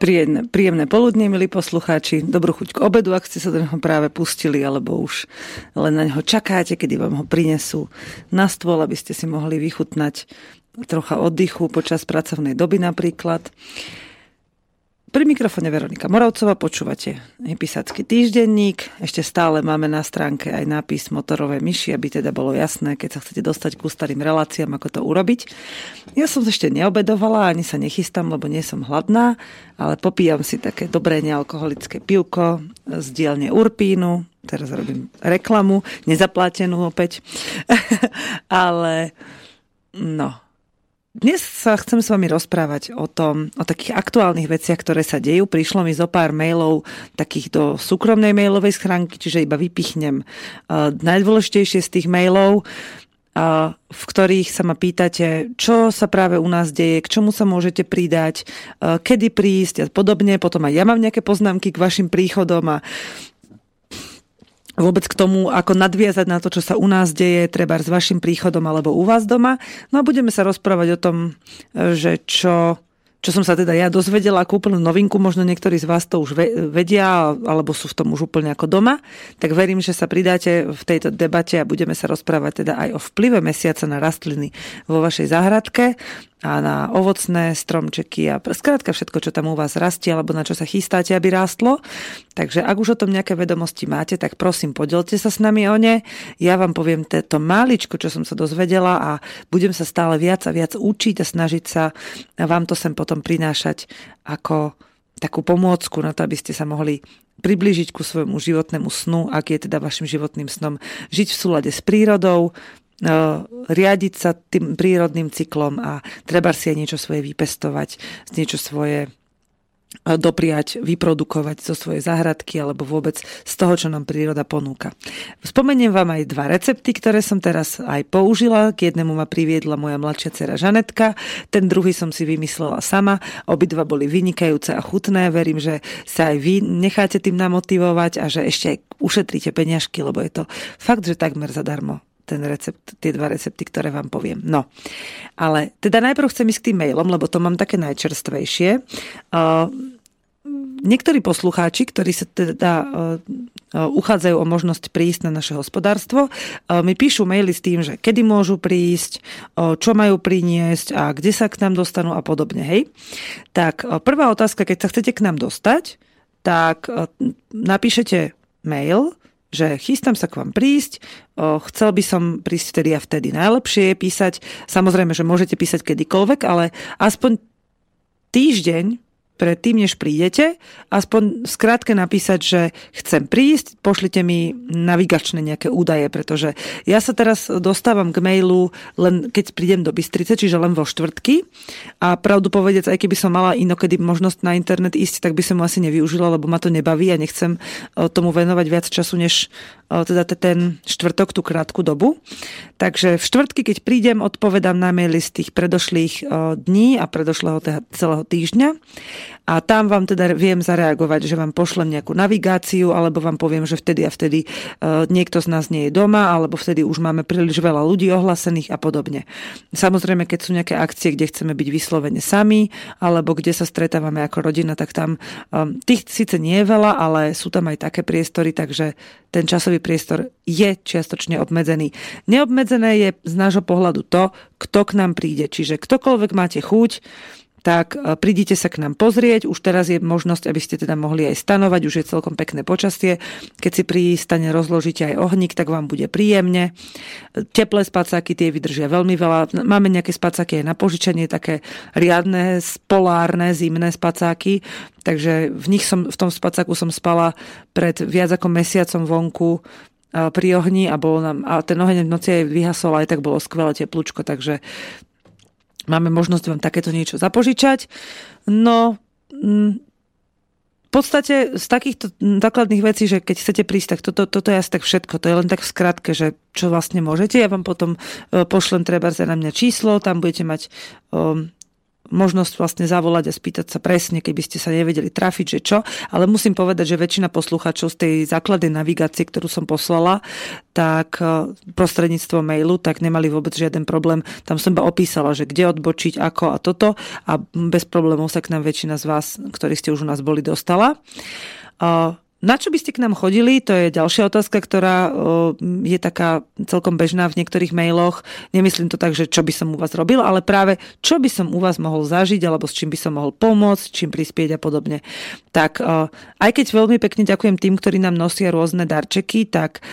Príjemné, príjemné poludne, milí poslucháči. Dobrú chuť k obedu, ak ste sa do neho práve pustili, alebo už len na neho čakáte, kedy vám ho prinesú na stôl, aby ste si mohli vychutnať trocha oddychu počas pracovnej doby napríklad. Pri mikrofone Veronika Moravcová počúvate Písacký týždenník. Ešte stále máme na stránke aj nápis motorové myši, aby teda bolo jasné, keď sa chcete dostať ku starým reláciám, ako to urobiť. Ja som ešte neobedovala, ani sa nechystám, lebo nie som hladná, ale popíjam si také dobré nealkoholické pivko z dielne Urpínu. Teraz robím reklamu, nezaplatenú opäť. ale no, dnes sa chcem s vami rozprávať o tom, o takých aktuálnych veciach, ktoré sa dejú. Prišlo mi zo pár mailov takých do súkromnej mailovej schránky, čiže iba vypichnem uh, najdôležitejšie z tých mailov, uh, v ktorých sa ma pýtate, čo sa práve u nás deje, k čomu sa môžete pridať, uh, kedy prísť a podobne. Potom aj ja mám nejaké poznámky k vašim príchodom a vôbec k tomu, ako nadviazať na to, čo sa u nás deje, treba s vašim príchodom alebo u vás doma. No a budeme sa rozprávať o tom, že čo čo som sa teda ja dozvedela ako úplnú novinku, možno niektorí z vás to už vedia, alebo sú v tom už úplne ako doma, tak verím, že sa pridáte v tejto debate a budeme sa rozprávať teda aj o vplyve mesiaca na rastliny vo vašej záhradke a na ovocné stromčeky a skrátka všetko, čo tam u vás rastie alebo na čo sa chystáte, aby rástlo. Takže ak už o tom nejaké vedomosti máte, tak prosím, podielte sa s nami o ne. Ja vám poviem to máličko, čo som sa dozvedela a budem sa stále viac a viac učiť a snažiť sa vám to sem potom prinášať ako takú pomôcku na to, aby ste sa mohli priblížiť ku svojmu životnému snu, ak je teda vašim životným snom žiť v súlade s prírodou, riadiť sa tým prírodným cyklom a treba si aj niečo svoje vypestovať, niečo svoje e, dopriať, vyprodukovať zo svojej záhradky alebo vôbec z toho, čo nám príroda ponúka. Spomeniem vám aj dva recepty, ktoré som teraz aj použila. K jednému ma priviedla moja mladšia dcera Žanetka, ten druhý som si vymyslela sama. Obidva boli vynikajúce a chutné. Verím, že sa aj vy necháte tým namotivovať a že ešte ušetríte peňažky, lebo je to fakt, že takmer zadarmo ten recept, tie dva recepty, ktoré vám poviem. No, ale teda najprv chcem ísť k tým mailom, lebo to mám také najčerstvejšie. Uh, niektorí poslucháči, ktorí sa teda uh, uchádzajú o možnosť prísť na naše hospodárstvo, uh, mi píšu maily s tým, že kedy môžu prísť, uh, čo majú priniesť a kde sa k nám dostanú a podobne. Hej? Tak prvá otázka, keď sa chcete k nám dostať, tak napíšete mail že chystám sa k vám prísť, chcel by som prísť vtedy a vtedy. Najlepšie je písať, samozrejme, že môžete písať kedykoľvek, ale aspoň týždeň predtým, než prídete, aspoň skrátke napísať, že chcem prísť, pošlite mi navigačné nejaké údaje, pretože ja sa teraz dostávam k mailu len keď prídem do Bystrice, čiže len vo štvrtky a pravdu povedec, aj keby som mala inokedy možnosť na internet ísť, tak by som mu asi nevyužila, lebo ma to nebaví a nechcem tomu venovať viac času, než teda ten štvrtok, tú krátku dobu. Takže v štvrtky, keď prídem, odpovedám na maily z tých predošlých dní a predošlého celého týždňa a tam vám teda viem zareagovať, že vám pošlem nejakú navigáciu alebo vám poviem, že vtedy a vtedy niekto z nás nie je doma alebo vtedy už máme príliš veľa ľudí ohlasených a podobne. Samozrejme, keď sú nejaké akcie, kde chceme byť vyslovene sami alebo kde sa stretávame ako rodina, tak tam tých síce nie je veľa, ale sú tam aj také priestory, takže ten časový priestor je čiastočne obmedzený. Neobmedzené je z nášho pohľadu to, kto k nám príde. Čiže ktokoľvek máte chuť, tak e, prídite sa k nám pozrieť. Už teraz je možnosť, aby ste teda mohli aj stanovať, už je celkom pekné počasie. Keď si pri stane rozložíte aj ohník, tak vám bude príjemne. Teplé spacáky tie vydržia veľmi veľa. Máme nejaké spacáky aj na požičanie, také riadne, polárne, zimné spacáky. Takže v nich som, v tom spacáku som spala pred viac ako mesiacom vonku e, pri ohni a, bolo nám, a ten oheň v noci aj vyhasol, aj tak bolo skvelé teplúčko, takže máme možnosť vám takéto niečo zapožičať. No, mm, v podstate z takýchto základných vecí, že keď chcete prísť, tak toto, toto je asi tak všetko. To je len tak v skratke, že čo vlastne môžete. Ja vám potom e, pošlem treba na mňa číslo, tam budete mať um, možnosť vlastne zavolať a spýtať sa presne, keby ste sa nevedeli trafiť, že čo. Ale musím povedať, že väčšina poslucháčov z tej základnej navigácie, ktorú som poslala, tak e, prostredníctvom mailu, tak nemali vôbec žiaden problém. Tam som iba opísala, že kde odbočiť, ako a toto a bez problémov sa k nám väčšina z vás, ktorí ste už u nás boli, dostala. Na čo by ste k nám chodili? To je ďalšia otázka, ktorá je taká celkom bežná v niektorých mailoch. Nemyslím to tak, že čo by som u vás robil, ale práve čo by som u vás mohol zažiť, alebo s čím by som mohol pomôcť, čím prispieť a podobne. Tak aj keď veľmi pekne ďakujem tým, ktorí nám nosia rôzne darčeky, tak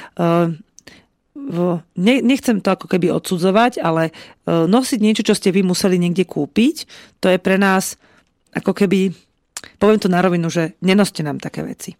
nechcem to ako keby odsudzovať, ale nosiť niečo, čo ste vy museli niekde kúpiť, to je pre nás ako keby, poviem to na rovinu, že nenoste nám také veci.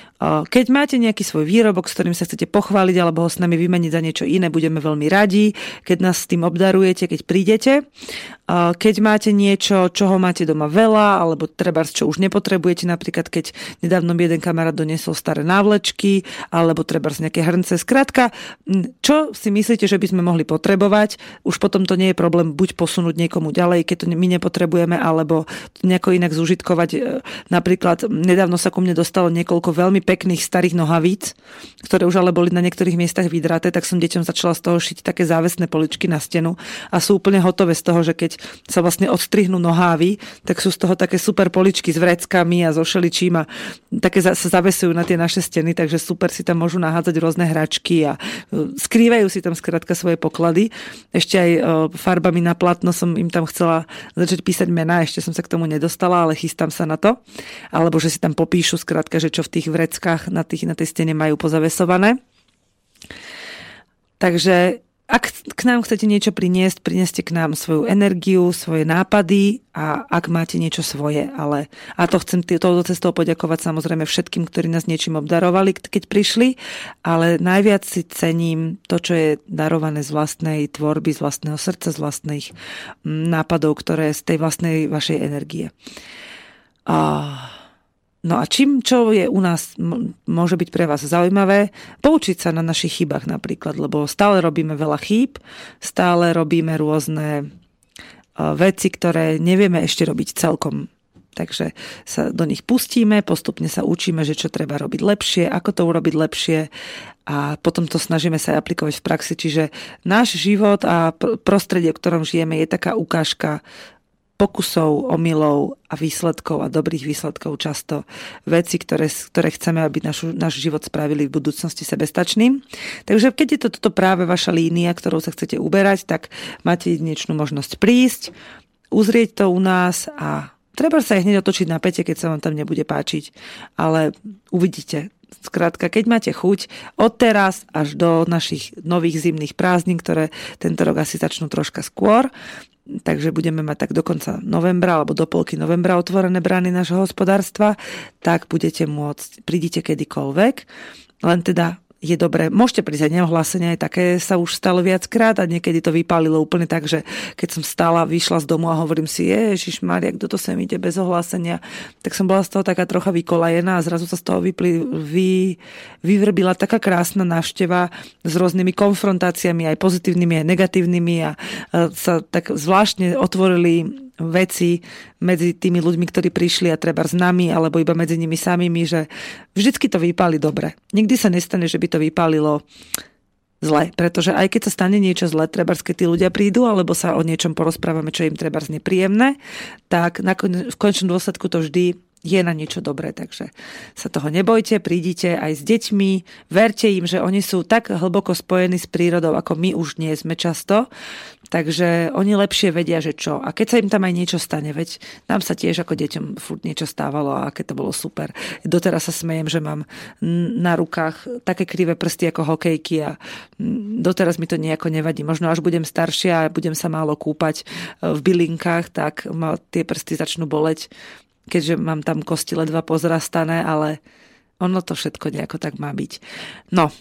Keď máte nejaký svoj výrobok, s ktorým sa chcete pochváliť alebo ho s nami vymeniť za niečo iné, budeme veľmi radi, keď nás s tým obdarujete, keď prídete. Keď máte niečo, čoho máte doma veľa, alebo treba, čo už nepotrebujete, napríklad keď nedávno jeden kamarát doniesol staré návlečky, alebo treba z nejaké hrnce. Skrátka, čo si myslíte, že by sme mohli potrebovať, už potom to nie je problém buď posunúť niekomu ďalej, keď to my nepotrebujeme, alebo nejako inak zužitkovať. E, napríklad nedávno sa ku mne dostalo niekoľko veľmi pekných starých nohavíc, ktoré už ale boli na niektorých miestach vydraté, tak som deťom začala z toho šiť také závesné poličky na stenu a sú úplne hotové z toho, že keď sa vlastne odstrihnú nohávy, tak sú z toho také super poličky s vreckami a so šeličím a také sa zavesujú na tie naše steny, takže super si tam môžu nahádzať rôzne hračky a e, skrývajú si tam skrátka svoje poklady. Ešte aj e, farbami na platno som im tam chcela začať písať mená, ešte som sa k tomu nedostala, ale chystám sa na to. Alebo že si tam popíšu skrátka, že čo v tých vreckách deckách na, tých, na tej stene majú pozavesované. Takže ak k nám chcete niečo priniesť, prineste k nám svoju energiu, svoje nápady a ak máte niečo svoje. Ale, a to chcem touto cestou poďakovať samozrejme všetkým, ktorí nás niečím obdarovali, keď prišli, ale najviac si cením to, čo je darované z vlastnej tvorby, z vlastného srdca, z vlastných nápadov, ktoré z tej vlastnej vašej energie. A No a čím, čo je u nás, môže byť pre vás zaujímavé, poučiť sa na našich chybách napríklad, lebo stále robíme veľa chýb, stále robíme rôzne e, veci, ktoré nevieme ešte robiť celkom. Takže sa do nich pustíme, postupne sa učíme, že čo treba robiť lepšie, ako to urobiť lepšie a potom to snažíme sa aplikovať v praxi. Čiže náš život a prostredie, v ktorom žijeme, je taká ukážka pokusov, omylov a výsledkov a dobrých výsledkov často veci, ktoré, ktoré chceme, aby našu, náš život spravili v budúcnosti sebestačným. Takže keď je to toto práve vaša línia, ktorou sa chcete uberať, tak máte jedinečnú možnosť prísť, uzrieť to u nás a treba sa aj hneď otočiť na pete, keď sa vám tam nebude páčiť, ale uvidíte, Skrátka, keď máte chuť, od teraz až do našich nových zimných prázdnin, ktoré tento rok asi začnú troška skôr, takže budeme mať tak do konca novembra alebo do polky novembra otvorené brány nášho hospodárstva, tak budete môcť, prídite kedykoľvek, len teda je dobré, môžete prísť aj neohlásenia, aj také sa už stalo viackrát a niekedy to vypálilo úplne tak, že keď som stála, vyšla z domu a hovorím si, Ježiš Maria, kto to sem ide bez ohlásenia, tak som bola z toho taká trocha vykolajená a zrazu sa z toho vypli, vy, vyvrbila taká krásna návšteva s rôznymi konfrontáciami, aj pozitívnymi, aj negatívnymi a sa tak zvláštne otvorili veci medzi tými ľuďmi, ktorí prišli a treba s nami, alebo iba medzi nimi samými, že vždycky to vypáli dobre. Nikdy sa nestane, že by to vypálilo zle, pretože aj keď sa stane niečo zle, treba, keď tí ľudia prídu, alebo sa o niečom porozprávame, čo im treba nepríjemné, tak v končnom dôsledku to vždy je na niečo dobré, takže sa toho nebojte, prídite aj s deťmi, verte im, že oni sú tak hlboko spojení s prírodou, ako my už nie sme často, Takže oni lepšie vedia, že čo. A keď sa im tam aj niečo stane, veď nám sa tiež ako deťom furt niečo stávalo a aké to bolo super. Doteraz sa smejem, že mám na rukách také krivé prsty ako hokejky a doteraz mi to nejako nevadí. Možno až budem staršia a budem sa málo kúpať e, v bylinkách, tak ma tie prsty začnú boleť, keďže mám tam kosti ledva pozrastané, ale ono to všetko nejako tak má byť. No,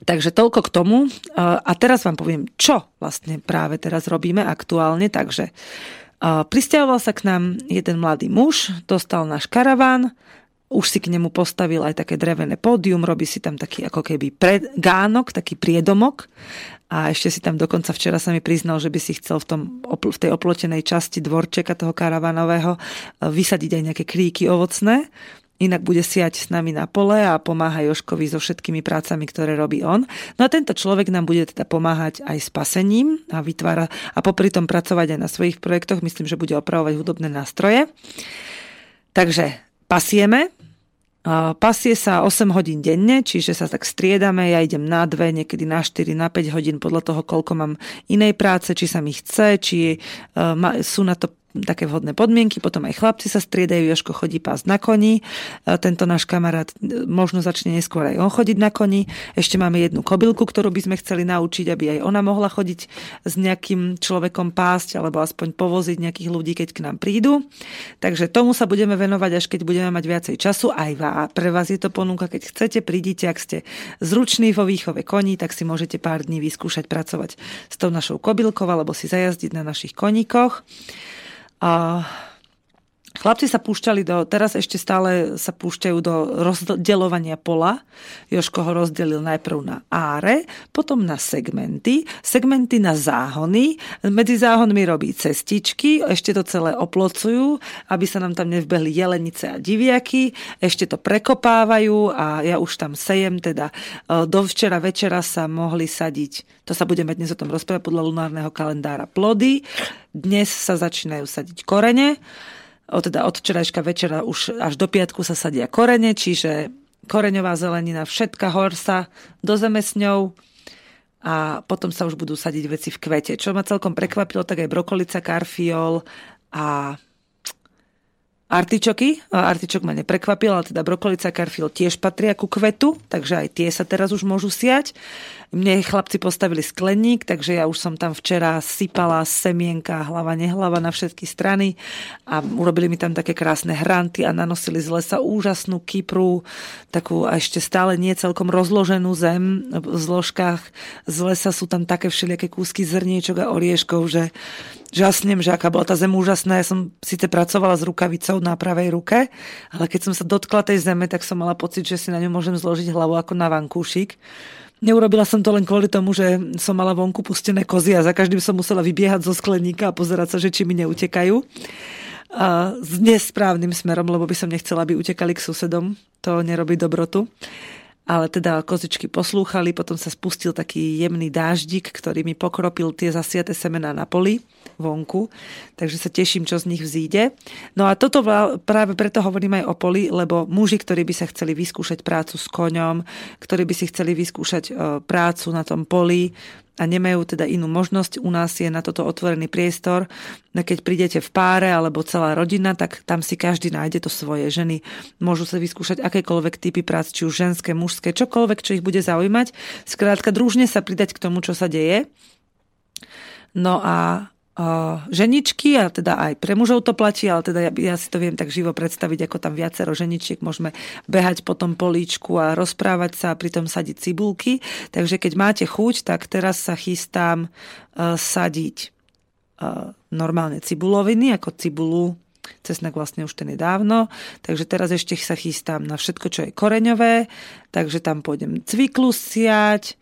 Takže toľko k tomu. A teraz vám poviem, čo vlastne práve teraz robíme aktuálne. Takže pristahoval sa k nám jeden mladý muž, dostal náš karaván, už si k nemu postavil aj také drevené pódium, robí si tam taký ako keby gánok, taký priedomok a ešte si tam dokonca včera sa mi priznal, že by si chcel v, tom, v tej oplotenej časti dvorčeka toho karavanového vysadiť aj nejaké kríky ovocné inak bude siať s nami na pole a pomáha Joškovi so všetkými prácami, ktoré robí on. No a tento človek nám bude teda pomáhať aj s pasením a vytvára a popri tom pracovať aj na svojich projektoch. Myslím, že bude opravovať hudobné nástroje. Takže pasieme, Pasie sa 8 hodín denne, čiže sa tak striedame, ja idem na 2, niekedy na 4, na 5 hodín podľa toho, koľko mám inej práce, či sa mi chce, či e, sú na to také vhodné podmienky, potom aj chlapci sa striedajú, Joško chodí pásť na koni, e, tento náš kamarát e, možno začne neskôr aj on chodiť na koni, ešte máme jednu kobylku, ktorú by sme chceli naučiť, aby aj ona mohla chodiť s nejakým človekom pásť, alebo aspoň povoziť nejakých ľudí, keď k nám prídu. Takže tomu sa budeme venovať, až keď budeme mať viacej času. Aj pre vás je to ponúka, keď chcete, prídite, ak ste zruční vo výchove koní, tak si môžete pár dní vyskúšať pracovať s tou našou kobylkou alebo si zajazdiť na našich koníkoch. A Chlapci sa púšťali do, teraz ešte stále sa púšťajú do rozdeľovania pola. Joško ho rozdelil najprv na áre, potom na segmenty, segmenty na záhony, medzi záhonmi robí cestičky, ešte to celé oplocujú, aby sa nám tam nevbehli jelenice a diviaky, ešte to prekopávajú a ja už tam sejem, teda e, do včera večera sa mohli sadiť, to sa budeme dnes o tom rozprávať podľa lunárneho kalendára. Plody, dnes sa začínajú sadiť korene, od, teda od včerajška večera už až do piatku sa sadia korene, čiže koreňová zelenina, všetka horsa do zeme s ňou a potom sa už budú sadiť veci v kvete. Čo ma celkom prekvapilo, tak aj brokolica, karfiol a artičoky. Artičok ma neprekvapil, ale teda brokolica, karfiol tiež patria ku kvetu, takže aj tie sa teraz už môžu siať. Mne chlapci postavili skleník, takže ja už som tam včera sypala semienka hlava, nehlava na všetky strany a urobili mi tam také krásne hranty a nanosili z lesa úžasnú kypru, takú a ešte stále nie celkom rozloženú zem. V zložkách z lesa sú tam také všelijaké kúsky zrniečok a orieškov, že žasnem, že aká bola tá zem úžasná. Ja som síce pracovala s rukavicou na pravej ruke, ale keď som sa dotkla tej zeme, tak som mala pocit, že si na ňu môžem zložiť hlavu ako na vankúšik. Neurobila som to len kvôli tomu, že som mala vonku pustené kozy a za každým som musela vybiehať zo skleníka a pozerať sa, že či mi neutekajú. A s nesprávnym smerom, lebo by som nechcela, aby utekali k susedom. To nerobí dobrotu ale teda kozičky poslúchali, potom sa spustil taký jemný dáždik, ktorý mi pokropil tie zasiate semená na poli vonku, takže sa teším, čo z nich vzíde. No a toto práve preto hovorím aj o poli, lebo muži, ktorí by sa chceli vyskúšať prácu s koňom, ktorí by si chceli vyskúšať e, prácu na tom poli, a nemajú teda inú možnosť. U nás je na toto otvorený priestor. Keď prídete v páre alebo celá rodina, tak tam si každý nájde to svoje. Ženy môžu sa vyskúšať akékoľvek typy prác, či už ženské, mužské, čokoľvek, čo ich bude zaujímať. Skrátka, družne sa pridať k tomu, čo sa deje. No a ženičky a teda aj pre mužov to platí, ale teda ja, ja si to viem tak živo predstaviť, ako tam viacero ženičiek môžeme behať po tom políčku a rozprávať sa a pritom sadiť cibulky. Takže keď máte chuť, tak teraz sa chystám uh, sadiť uh, normálne cibuloviny, ako cibulu Cesnak vlastne už ten je dávno, takže teraz ešte sa chystám na všetko, čo je koreňové, takže tam pôjdem cviklus siať,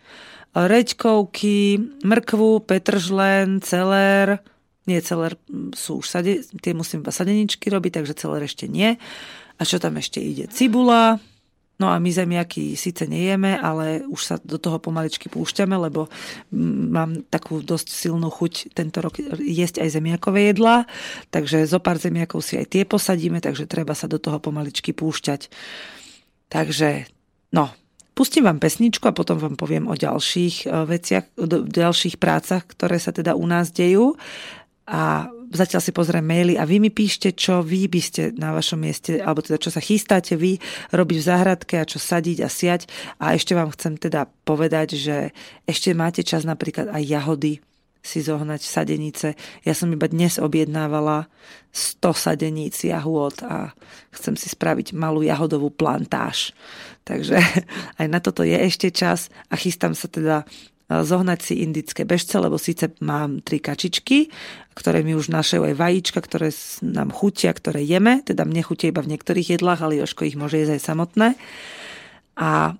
reďkovky, mrkvu, petržlen, celer, nie celer sú už sade, tie musím iba sadeničky robiť, takže celer ešte nie. A čo tam ešte ide? Cibula, No a my zemiaky síce nejeme, ale už sa do toho pomaličky púšťame, lebo mám takú dosť silnú chuť tento rok jesť aj zemiakové jedlá, takže zo pár zemiakov si aj tie posadíme, takže treba sa do toho pomaličky púšťať. Takže, no, Pustím vám pesničku a potom vám poviem o ďalších e, veciach, o ďalších prácach, ktoré sa teda u nás dejú. A zatiaľ si pozriem maily a vy mi píšte, čo vy by ste na vašom mieste, alebo teda čo sa chystáte vy robiť v záhradke a čo sadiť a siať. A ešte vám chcem teda povedať, že ešte máte čas napríklad aj jahody si zohnať sadenice. Ja som iba dnes objednávala 100 sadeníc jahôd a chcem si spraviť malú jahodovú plantáž. Takže aj na toto je ešte čas a chystám sa teda e, zohnať si indické bežce, lebo síce mám tri kačičky, ktoré mi už našajú aj vajíčka, ktoré nám chutia, ktoré jeme, teda mne chutia iba v niektorých jedlách, ale Joško ich môže jesť aj samotné. A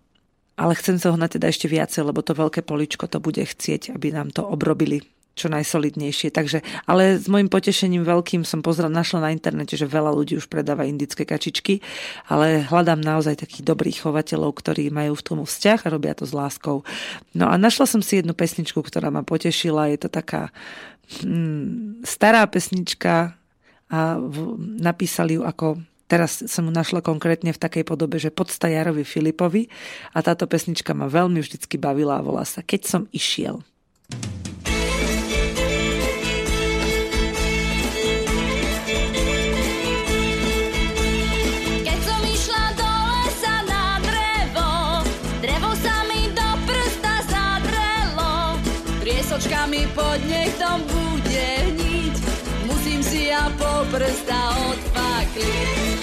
ale chcem zohnať teda ešte viacej, lebo to veľké poličko to bude chcieť, aby nám to obrobili čo najsolidnejšie. Takže, ale s môjim potešením veľkým som pozrel, našla na internete, že veľa ľudí už predáva indické kačičky, ale hľadám naozaj takých dobrých chovateľov, ktorí majú v tomu vzťah a robia to s láskou. No a našla som si jednu pesničku, ktorá ma potešila. Je to taká hmm, stará pesnička a v, napísali ju ako Teraz som mu našla konkrétne v takej podobe, že podsta Jarovi Filipovi a táto pesnička ma veľmi vždycky bavila a volá sa Keď som išiel. Ja po prsta odpakliť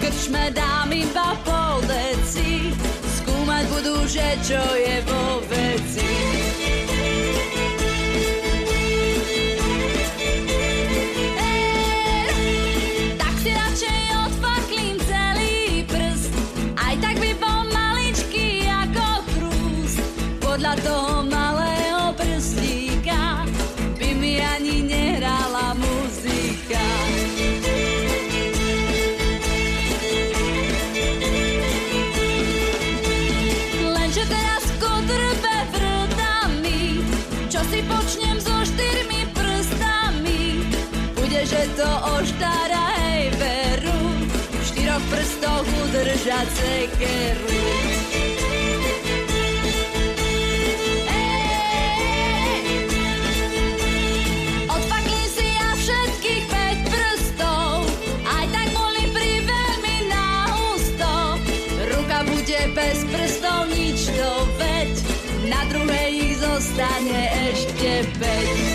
krčme dám iba pol deci, skúmať budú, že čo je vo veci. Prstoch udržať sekeru. bez prstov nič to veď, na druhej ich zostane ešte päť.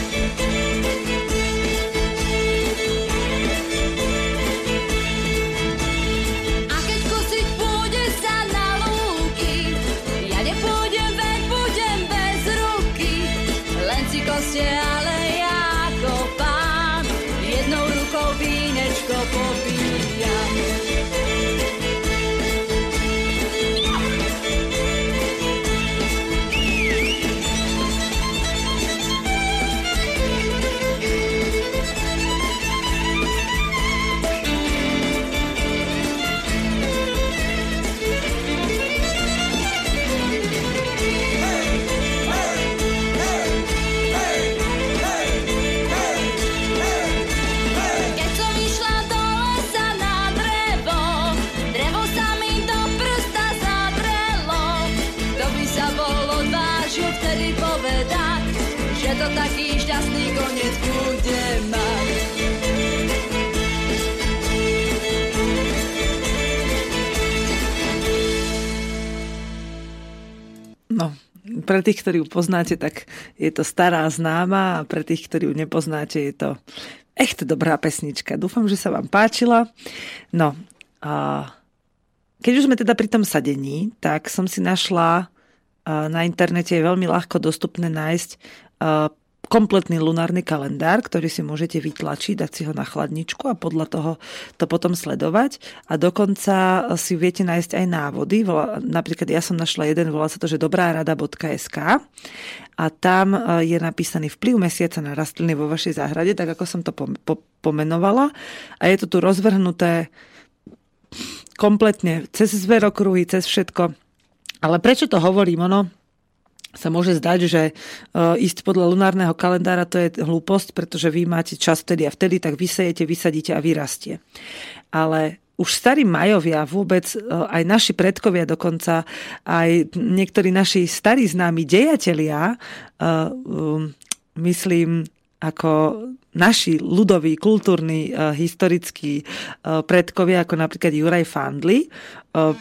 Pre tých, ktorí ju poznáte, tak je to stará známa a pre tých, ktorí ju nepoznáte, je to echt dobrá pesnička. Dúfam, že sa vám páčila. No, a keď už sme teda pri tom sadení, tak som si našla na internete je veľmi ľahko dostupné nájsť kompletný lunárny kalendár, ktorý si môžete vytlačiť, dať si ho na chladničku a podľa toho to potom sledovať. A dokonca si viete nájsť aj návody. Napríklad ja som našla jeden, volá sa to, že dobrárada.sk a tam e, je napísaný vplyv mesiaca na rastliny vo vašej záhrade, tak ako som to pomenovala. A je to tu rozvrhnuté kompletne cez zverokruhy, cez všetko. Ale prečo to hovorím? Ono, sa môže zdať, že uh, ísť podľa lunárneho kalendára to je hlúposť, pretože vy máte čas vtedy a vtedy, tak vysejete, vysadíte a vyrastie. Ale už starí majovia, vôbec uh, aj naši predkovia dokonca, aj niektorí naši starí známi dejatelia, um, myslím, ako naši ľudoví, kultúrni, uh, historickí uh, predkovia, ako napríklad Juraj Fandli. Uh,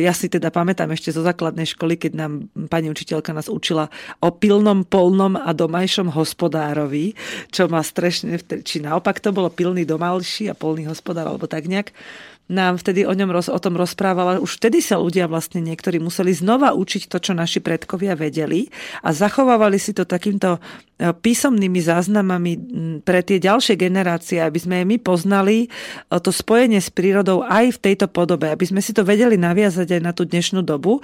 ja si teda pamätám ešte zo základnej školy, keď nám pani učiteľka nás učila o pilnom, polnom a domajšom hospodárovi, čo má strešne, či naopak to bolo pilný domalší a polný hospodár, alebo tak nejak nám vtedy o, ňom, o tom rozprávala. Už vtedy sa ľudia vlastne niektorí museli znova učiť to, čo naši predkovia vedeli a zachovávali si to takýmto e, písomnými záznamami pre tie ďalšie generácie, aby sme my poznali e, to spojenie s prírodou aj v tejto podobe, aby sme si to vedeli naviazať aj na tú dnešnú dobu, e,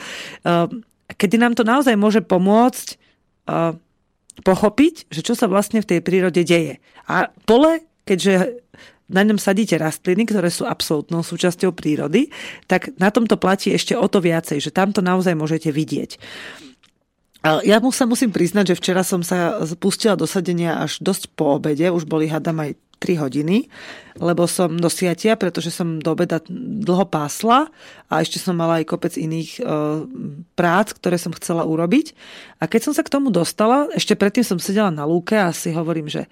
kedy nám to naozaj môže pomôcť pochopiť, že čo sa vlastne v tej prírode deje. A pole, keďže na ňom sadíte rastliny, ktoré sú absolútnou súčasťou prírody, tak na tomto platí ešte o to viacej, že tamto naozaj môžete vidieť. Ja mu sa musím priznať, že včera som sa pustila do sadenia až dosť po obede, už boli hadam aj 3 hodiny, lebo som do siatia, pretože som do obeda dlho pásla a ešte som mala aj kopec iných e, prác, ktoré som chcela urobiť. A keď som sa k tomu dostala, ešte predtým som sedela na lúke a si hovorím, že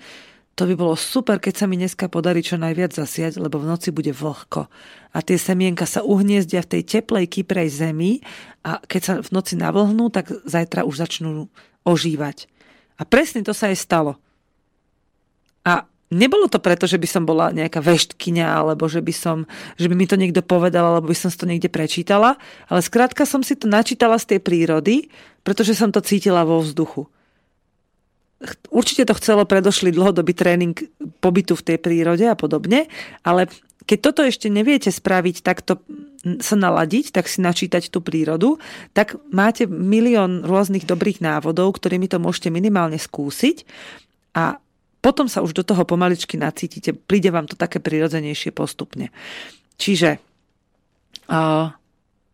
to by bolo super, keď sa mi dneska podarí čo najviac zasiať, lebo v noci bude vlhko. A tie semienka sa uhniezdia v tej teplej kyprej zemi a keď sa v noci navlhnú, tak zajtra už začnú ožívať. A presne to sa aj stalo. A nebolo to preto, že by som bola nejaká veštkyňa, alebo že by, som, že by mi to niekto povedal, alebo by som to niekde prečítala, ale skrátka som si to načítala z tej prírody, pretože som to cítila vo vzduchu určite to chcelo predošli dlhodobý tréning pobytu v tej prírode a podobne, ale keď toto ešte neviete spraviť, takto sa naladiť, tak si načítať tú prírodu, tak máte milión rôznych dobrých návodov, ktorými to môžete minimálne skúsiť a potom sa už do toho pomaličky nacítite, príde vám to také prirodzenejšie postupne. Čiže uh,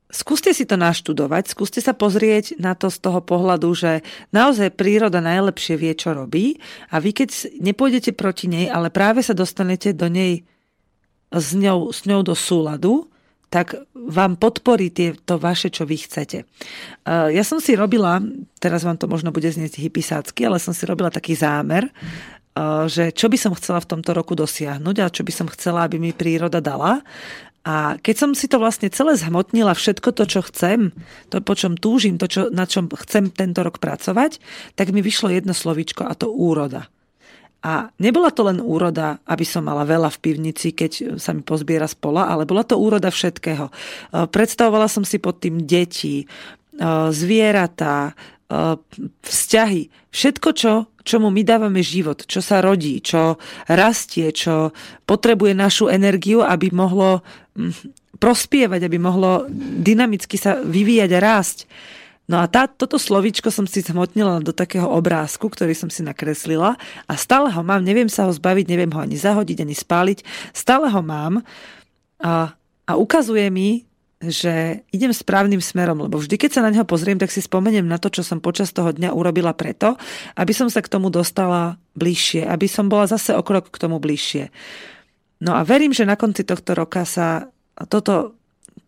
skúste si to naštudovať, skúste sa pozrieť na to z toho pohľadu, že naozaj príroda najlepšie vie, čo robí a vy keď nepôjdete proti nej, ale práve sa dostanete do nej s ňou, s ňou do súladu, tak vám podporí to vaše, čo vy chcete. Ja som si robila, teraz vám to možno bude znieť hypisácky, ale som si robila taký zámer, že čo by som chcela v tomto roku dosiahnuť a čo by som chcela, aby mi príroda dala. A keď som si to vlastne celé zhmotnila, všetko to, čo chcem, to, po čom túžim, to, čo, na čom chcem tento rok pracovať, tak mi vyšlo jedno slovíčko a to úroda. A nebola to len úroda, aby som mala veľa v pivnici, keď sa mi pozbiera z pola, ale bola to úroda všetkého. E, predstavovala som si pod tým deti, e, zvieratá, vzťahy, všetko, čo čomu my dávame život, čo sa rodí, čo rastie, čo potrebuje našu energiu, aby mohlo mm, prospievať, aby mohlo dynamicky sa vyvíjať a rásť. No a tá, toto slovíčko som si zhmotnila do takého obrázku, ktorý som si nakreslila a stále ho mám, neviem sa ho zbaviť, neviem ho ani zahodiť, ani spáliť, stále ho mám a, a ukazuje mi že idem správnym smerom, lebo vždy, keď sa na neho pozriem, tak si spomeniem na to, čo som počas toho dňa urobila preto, aby som sa k tomu dostala bližšie, aby som bola zase o krok k tomu bližšie. No a verím, že na konci tohto roka sa toto,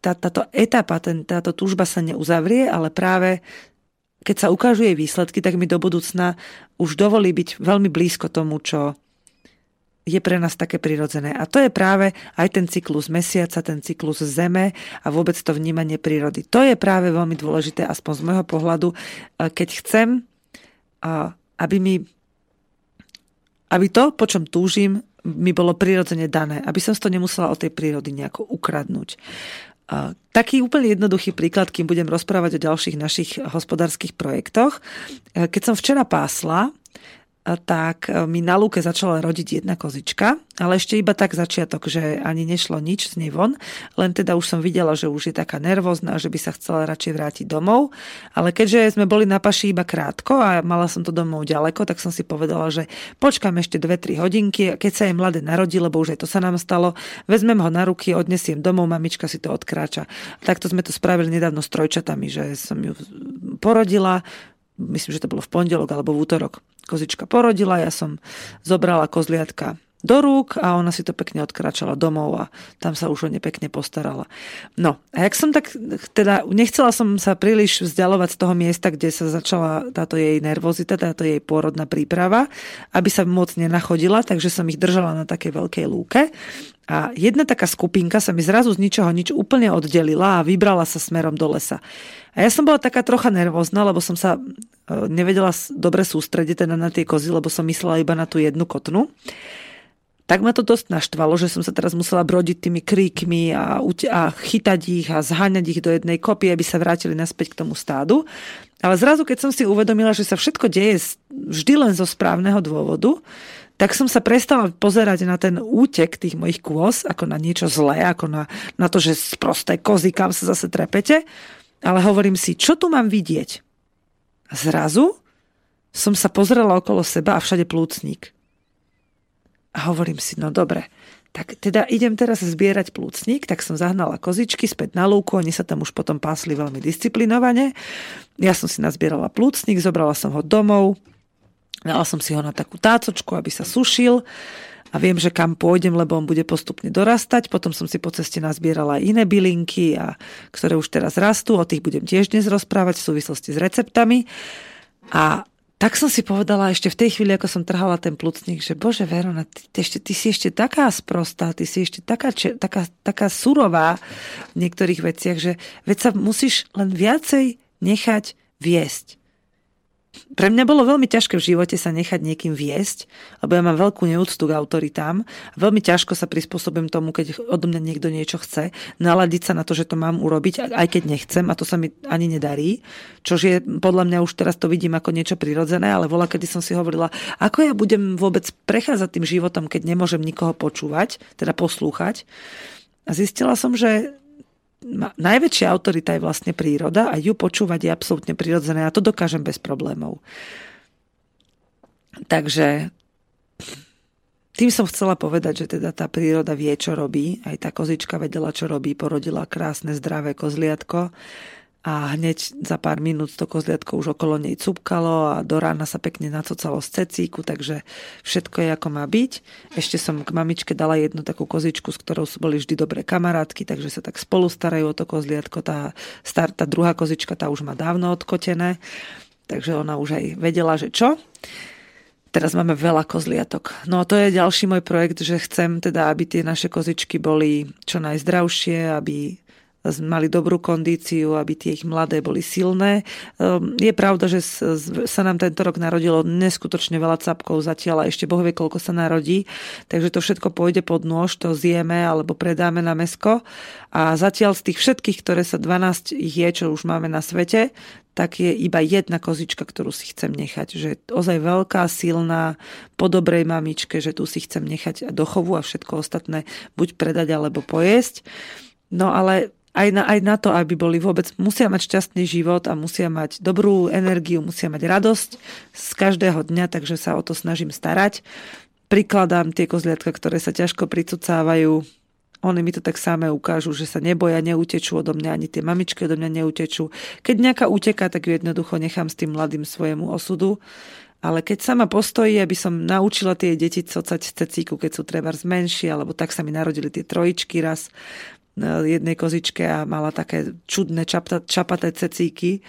tá, táto etapa, ten, táto túžba sa neuzavrie, ale práve keď sa ukážu jej výsledky, tak mi do budúcna už dovolí byť veľmi blízko tomu, čo, je pre nás také prirodzené. A to je práve aj ten cyklus mesiaca, ten cyklus zeme a vôbec to vnímanie prírody. To je práve veľmi dôležité, aspoň z môjho pohľadu, keď chcem, aby mi aby to, po čom túžim, mi bolo prirodzene dané, aby som to nemusela od tej prírody nejako ukradnúť. Taký úplne jednoduchý príklad, kým budem rozprávať o ďalších našich hospodárskych projektoch. Keď som včera pásla, tak e, mi na lúke začala rodiť jedna kozička, ale ešte iba tak začiatok, že ani nešlo nič z nej von, len teda už som videla, že už je taká nervózna, že by sa chcela radšej vrátiť domov, ale keďže sme boli na paši iba krátko a mala som to domov ďaleko, tak som si povedala, že počkám ešte 2-3 hodinky, keď sa jej mladé narodí, lebo už aj to sa nám stalo, vezmem ho na ruky, odnesiem domov, mamička si to odkráča. Takto sme to spravili nedávno s trojčatami, že som ju porodila, myslím, že to bolo v pondelok alebo v útorok. Kozička porodila, ja som zobrala kozliatka do rúk a ona si to pekne odkračala domov a tam sa už o ne pekne postarala. No a jak som tak, teda nechcela som sa príliš vzdialovať z toho miesta, kde sa začala táto jej nervozita, táto jej pôrodná príprava, aby sa moc nenachodila, takže som ich držala na takej veľkej lúke. A jedna taká skupinka sa mi zrazu z ničoho nič úplne oddelila a vybrala sa smerom do lesa. A ja som bola taká trocha nervózna, lebo som sa nevedela dobre sústrediť teda na tie kozy, lebo som myslela iba na tú jednu kotnu tak ma to dosť naštvalo, že som sa teraz musela brodiť tými kríkmi a, a chytať ich a zháňať ich do jednej kopy, aby sa vrátili naspäť k tomu stádu. Ale zrazu, keď som si uvedomila, že sa všetko deje vždy len zo správneho dôvodu, tak som sa prestala pozerať na ten útek tých mojich kôz, ako na niečo zlé, ako na, na to, že prosté kozy, kam sa zase trepete, ale hovorím si, čo tu mám vidieť? Zrazu som sa pozrela okolo seba a všade plúcnik. A hovorím si, no dobre, tak teda idem teraz zbierať plúcnik, tak som zahnala kozičky späť na lúku, oni sa tam už potom pásli veľmi disciplinovane. Ja som si nazbierala plúcnik, zobrala som ho domov, dala som si ho na takú tácočku, aby sa sušil a viem, že kam pôjdem, lebo on bude postupne dorastať. Potom som si po ceste nazbierala aj iné bylinky, a, ktoré už teraz rastú, o tých budem tiež dnes rozprávať v súvislosti s receptami. A tak som si povedala ešte v tej chvíli, ako som trhala ten plucník, že bože Verona, ty, ty, ešte, ty si ešte taká sprostá, ty si ešte taká, taká, taká surová v niektorých veciach, že veď sa musíš len viacej nechať viesť pre mňa bolo veľmi ťažké v živote sa nechať niekým viesť, lebo ja mám veľkú neúctu k autoritám. Veľmi ťažko sa prispôsobím tomu, keď odo mňa niekto niečo chce, naladiť sa na to, že to mám urobiť, aj keď nechcem a to sa mi ani nedarí. Čož je podľa mňa už teraz to vidím ako niečo prirodzené, ale vola, kedy som si hovorila, ako ja budem vôbec prechádzať tým životom, keď nemôžem nikoho počúvať, teda poslúchať. A zistila som, že najväčšia autorita je vlastne príroda a ju počúvať je absolútne prirodzené a to dokážem bez problémov. Takže tým som chcela povedať, že teda tá príroda vie, čo robí. Aj tá kozička vedela, čo robí. Porodila krásne, zdravé kozliatko a hneď za pár minút to kozliatko už okolo nej cupkalo a do rána sa pekne nacocalo z cecíku, takže všetko je ako má byť. Ešte som k mamičke dala jednu takú kozičku, s ktorou sú boli vždy dobré kamarátky, takže sa tak spolu starajú o to kozliatko. Tá, star, tá druhá kozička, tá už má dávno odkotené, takže ona už aj vedela, že čo. Teraz máme veľa kozliatok. No to je ďalší môj projekt, že chcem teda, aby tie naše kozičky boli čo najzdravšie, aby mali dobrú kondíciu, aby tie ich mladé boli silné. Ehm, je pravda, že sa nám tento rok narodilo neskutočne veľa capkov zatiaľ a ešte Boh vie, koľko sa narodí, takže to všetko pôjde pod nôž, to zjeme alebo predáme na mesko a zatiaľ z tých všetkých, ktoré sa 12 ich je, čo už máme na svete, tak je iba jedna kozička, ktorú si chcem nechať. Že je ozaj veľká, silná, po dobrej mamičke, že tu si chcem nechať do chovu a všetko ostatné buď predať alebo pojesť. No ale aj na, aj na to, aby boli vôbec, musia mať šťastný život a musia mať dobrú energiu, musia mať radosť z každého dňa, takže sa o to snažím starať. Prikladám tie kozliatka, ktoré sa ťažko pricucávajú, oni mi to tak samé ukážu, že sa neboja, neutečú odo mňa, ani tie mamičky odo mňa neutečú. Keď nejaká uteká, tak ju jednoducho nechám s tým mladým svojemu osudu. Ale keď sama postojí, aby som naučila tie deti cocať cecíku, keď sú treba zmenšie, alebo tak sa mi narodili tie trojičky raz, jednej kozičke a mala také čudné čapta, čapaté cecíky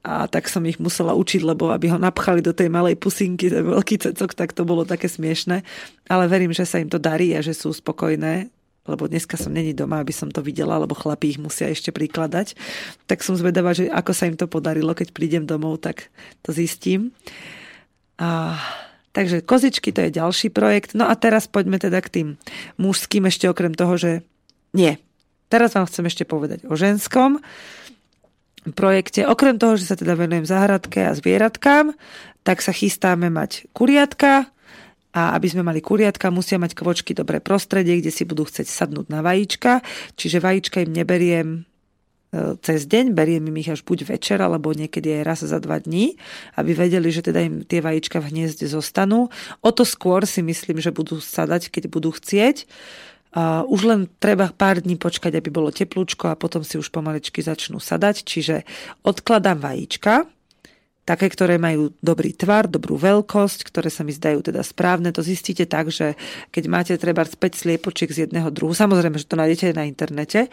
a tak som ich musela učiť, lebo aby ho napchali do tej malej pusinky, ten veľký cecok, tak to bolo také smiešne. Ale verím, že sa im to darí a že sú spokojné, lebo dneska som není doma, aby som to videla, lebo chlapí ich musia ešte prikladať. Tak som zvedavá, že ako sa im to podarilo, keď prídem domov, tak to zistím. A Takže kozičky to je ďalší projekt. No a teraz poďme teda k tým mužským ešte okrem toho, že nie, Teraz vám chcem ešte povedať o ženskom projekte. Okrem toho, že sa teda venujem záhradke a zvieratkám, tak sa chystáme mať kuriatka a aby sme mali kuriatka, musia mať kvočky dobré prostredie, kde si budú chcieť sadnúť na vajíčka, čiže vajíčka im neberiem e, cez deň, beriem im ich až buď večer, alebo niekedy aj raz za dva dní, aby vedeli, že teda im tie vajíčka v hniezde zostanú. O to skôr si myslím, že budú sadať, keď budú chcieť. Uh, už len treba pár dní počkať, aby bolo teplúčko a potom si už pomaličky začnú sadať. Čiže odkladám vajíčka, také, ktoré majú dobrý tvar, dobrú veľkosť, ktoré sa mi zdajú teda správne. To zistíte tak, že keď máte treba 5 sliepočiek z jedného druhu, samozrejme, že to nájdete na internete,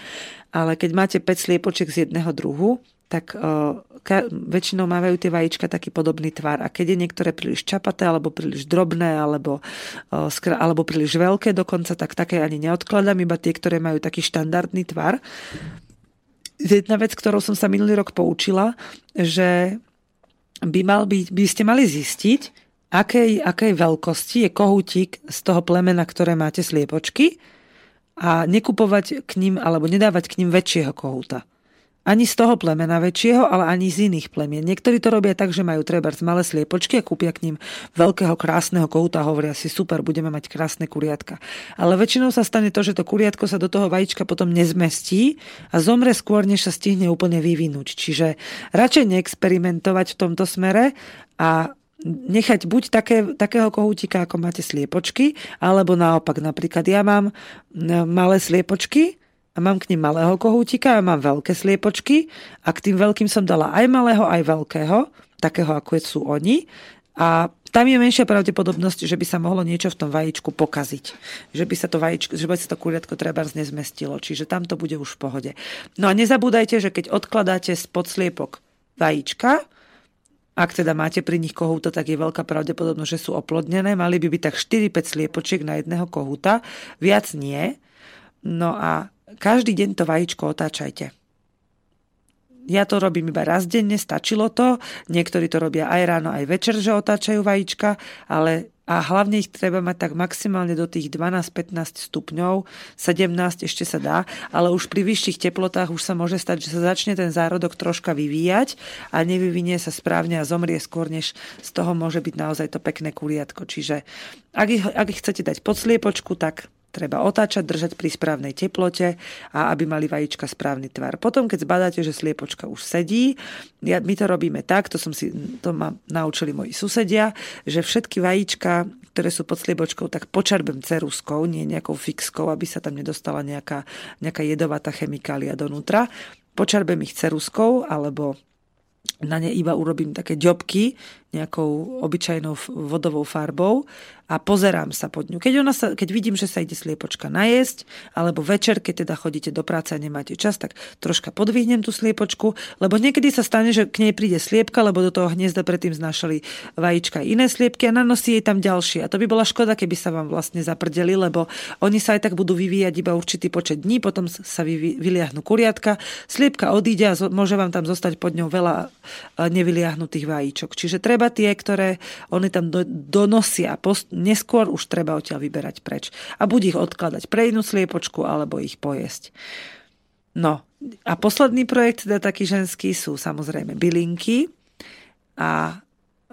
ale keď máte 5 sliepočiek z jedného druhu, tak uh, ka- väčšinou mávajú tie vajíčka taký podobný tvar. A keď je niektoré príliš čapaté, alebo príliš drobné, alebo, uh, skra- alebo príliš veľké dokonca, tak také ani neodkladám, iba tie, ktoré majú taký štandardný tvar. Jedna vec, ktorou som sa minulý rok poučila, že by, mal byť, by ste mali zistiť, akej, akej veľkosti je kohútik z toho plemena, ktoré máte sliepočky a nekupovať k ním alebo nedávať k ním väčšieho kohúta ani z toho plemena väčšieho, ale ani z iných plemien. Niektorí to robia tak, že majú treba z malé sliepočky a kúpia k ním veľkého krásneho kouta a hovoria si super, budeme mať krásne kuriatka. Ale väčšinou sa stane to, že to kuriatko sa do toho vajíčka potom nezmestí a zomre skôr, než sa stihne úplne vyvinúť. Čiže radšej neexperimentovať v tomto smere a nechať buď také, takého kohútika, ako máte sliepočky, alebo naopak. Napríklad ja mám malé sliepočky, a mám k nim malého kohútika a mám veľké sliepočky a k tým veľkým som dala aj malého, aj veľkého, takého ako sú oni. A tam je menšia pravdepodobnosť, že by sa mohlo niečo v tom vajíčku pokaziť. Že by sa to vajíčko, že by sa to kuriatko treba nezmestilo. Čiže tam to bude už v pohode. No a nezabúdajte, že keď odkladáte spod sliepok vajíčka, ak teda máte pri nich kohúta, tak je veľká pravdepodobnosť, že sú oplodnené. Mali by byť tak 4-5 sliepočiek na jedného kohúta. Viac nie. No a každý deň to vajíčko otáčajte. Ja to robím iba raz denne, stačilo to. Niektorí to robia aj ráno, aj večer, že otáčajú vajíčka, ale a hlavne ich treba mať tak maximálne do tých 12-15 stupňov, 17 ešte sa dá, ale už pri vyšších teplotách už sa môže stať, že sa začne ten zárodok troška vyvíjať a nevyvinie sa správne a zomrie skôr, než z toho môže byť naozaj to pekné kuliatko. Čiže ak ich, ak ich chcete dať pod sliepočku, tak treba otáčať, držať pri správnej teplote a aby mali vajíčka správny tvar. Potom, keď zbadáte, že sliepočka už sedí, ja, my to robíme tak, to, som si, to ma naučili moji susedia, že všetky vajíčka, ktoré sú pod sliepočkou, tak počarbem ceruskou, nie nejakou fixkou, aby sa tam nedostala nejaká, nejaká jedovatá chemikália donútra. Počarbem ich ceruskou alebo na ne iba urobím také ďobky nejakou obyčajnou vodovou farbou a pozerám sa pod ňu. Keď, ona sa, keď vidím, že sa ide sliepočka najesť, alebo večer, keď teda chodíte do práce a nemáte čas, tak troška podvihnem tú sliepočku, lebo niekedy sa stane, že k nej príde sliepka, lebo do toho hniezda predtým znašali vajíčka iné sliepky a nanosí jej tam ďalšie. A to by bola škoda, keby sa vám vlastne zaprdeli, lebo oni sa aj tak budú vyvíjať iba určitý počet dní, potom sa vy, vyliahnu kuriatka, sliepka odíde a môže vám tam zostať pod ňou veľa nevyliahnutých vajíčok. Čiže treba tie, ktoré oni tam do, donosia, post, neskôr už treba odtiaľ vyberať preč. A buď ich odkladať pre inú sliepočku, alebo ich pojesť. No a posledný projekt, teda taký ženský, sú samozrejme bylinky. A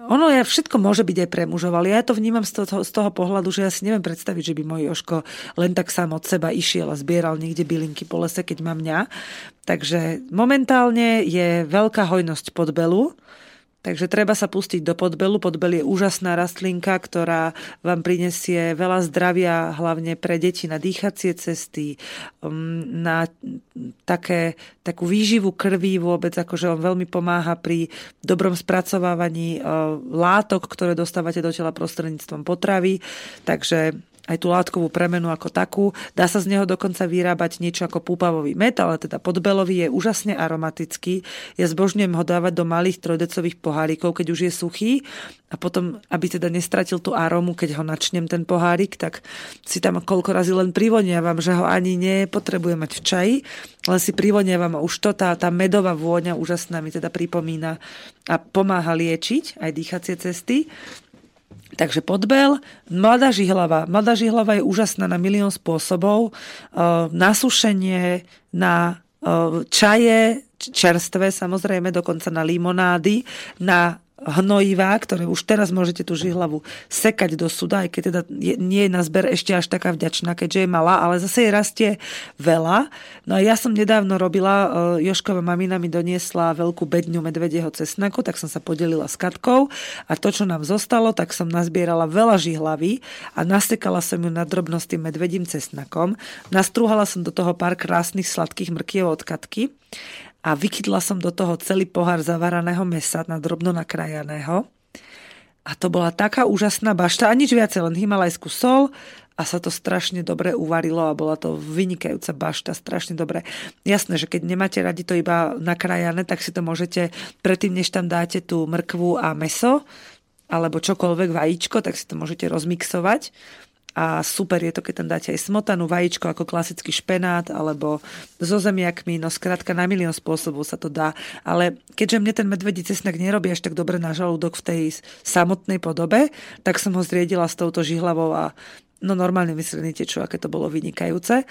ono je, všetko môže byť aj pre mužov, ale ja to vnímam z toho, z toho pohľadu, že ja si neviem predstaviť, že by môj Joško len tak sám od seba išiel a zbieral niekde bylinky po lese, keď mám mňa. Takže momentálne je veľká hojnosť podbelu, Takže treba sa pustiť do podbelu. Podbel je úžasná rastlinka, ktorá vám prinesie veľa zdravia, hlavne pre deti na dýchacie cesty, um, na také, takú výživu krvi vôbec, akože on veľmi pomáha pri dobrom spracovávaní uh, látok, ktoré dostávate do tela prostredníctvom potravy. Takže aj tú látkovú premenu ako takú. Dá sa z neho dokonca vyrábať niečo ako púpavový med, ale teda podbelový je úžasne aromatický. Ja zbožňujem ho dávať do malých trojdecových pohárikov, keď už je suchý a potom, aby teda nestratil tú arómu, keď ho načnem ten pohárik, tak si tam koľko razy len privoniavam, že ho ani nepotrebujem mať v čaji, ale si privoniavam a už to, tá, tá medová vôňa úžasná mi teda pripomína a pomáha liečiť aj dýchacie cesty. Takže podbel, mladá žihlava. Mladá žihlava je úžasná na milión spôsobov. Na sušenie, na čaje, čerstvé samozrejme, dokonca na limonády, na hnojivá, ktoré už teraz môžete tú žihlavu sekať do suda, aj keď teda je, nie je na zber ešte až taká vďačná, keďže je malá, ale zase jej rastie veľa. No a ja som nedávno robila, e, Joškova mamina mi doniesla veľkú bedňu medvedieho cesnaku, tak som sa podelila s Katkou a to, čo nám zostalo, tak som nazbierala veľa žihlavy a nasekala som ju na drobnosť tým medvedím cesnakom. Nastrúhala som do toho pár krásnych sladkých mrkiev od Katky a vykydla som do toho celý pohár zavaraného mesa na drobno nakrajaného. A to bola taká úžasná bašta a nič viacej, len himalajskú sol a sa to strašne dobre uvarilo a bola to vynikajúca bašta, strašne dobre. Jasné, že keď nemáte radi to iba nakrajané, tak si to môžete, predtým než tam dáte tú mrkvu a meso, alebo čokoľvek vajíčko, tak si to môžete rozmixovať a super je to, keď tam dáte aj smotanú vajíčko ako klasický špenát alebo so zemiakmi, no skrátka na milión spôsobov sa to dá. Ale keďže mne ten medvedí cesnak nerobí až tak dobre na žalúdok v tej samotnej podobe, tak som ho zriedila s touto žihlavou a no normálne myslení čo, aké to bolo vynikajúce.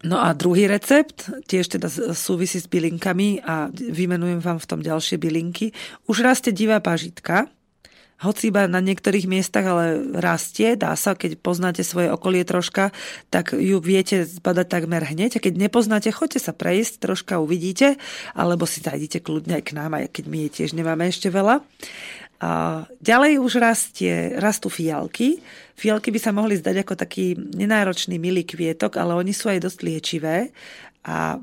No a druhý recept, tiež teda súvisí s bylinkami a vymenujem vám v tom ďalšie bylinky. Už rastie divá pažitka, hoci iba na niektorých miestach, ale rastie, dá sa, keď poznáte svoje okolie troška, tak ju viete zbadať takmer hneď. A keď nepoznáte, choďte sa prejsť, troška uvidíte, alebo si zajdite kľudne aj k nám, aj keď my je tiež nemáme ešte veľa. A ďalej už rastie, rastú fialky. Fialky by sa mohli zdať ako taký nenáročný milý kvietok, ale oni sú aj dosť liečivé a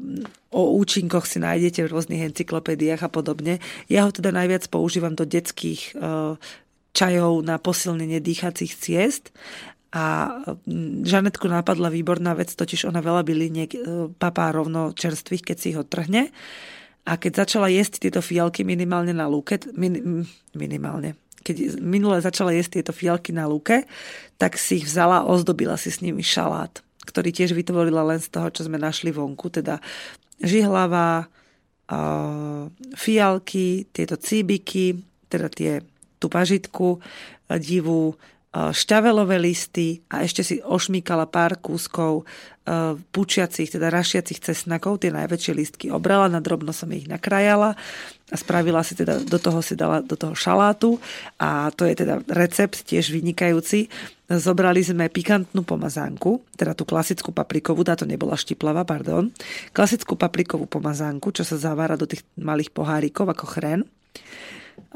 o účinkoch si nájdete v rôznych encyklopédiách a podobne. Ja ho teda najviac používam do detských čajov na posilnenie dýchacích ciest a mm, Žanetku napadla výborná vec, totiž ona veľa byliniek e, papá rovno čerstvých, keď si ich odtrhne. A keď začala jesť tieto fialky minimálne na lúke, min, minimálne, keď minule začala jesť tieto fialky na lúke, tak si ich vzala a ozdobila si s nimi šalát, ktorý tiež vytvorila len z toho, čo sme našli vonku, teda žihlava, fialky, tieto cíbiky, teda tie tú pažitku e, divú, e, šťavelové listy a ešte si ošmíkala pár kúskov e, pučiacich, teda rašiacich cesnakov, tie najväčšie listky obrala, na drobno som ich nakrajala a spravila si teda, do toho si dala do toho šalátu a to je teda recept tiež vynikajúci. Zobrali sme pikantnú pomazánku, teda tú klasickú paprikovú, tá to nebola štiplavá, pardon, klasickú paprikovú pomazánku, čo sa zavára do tých malých pohárikov ako chren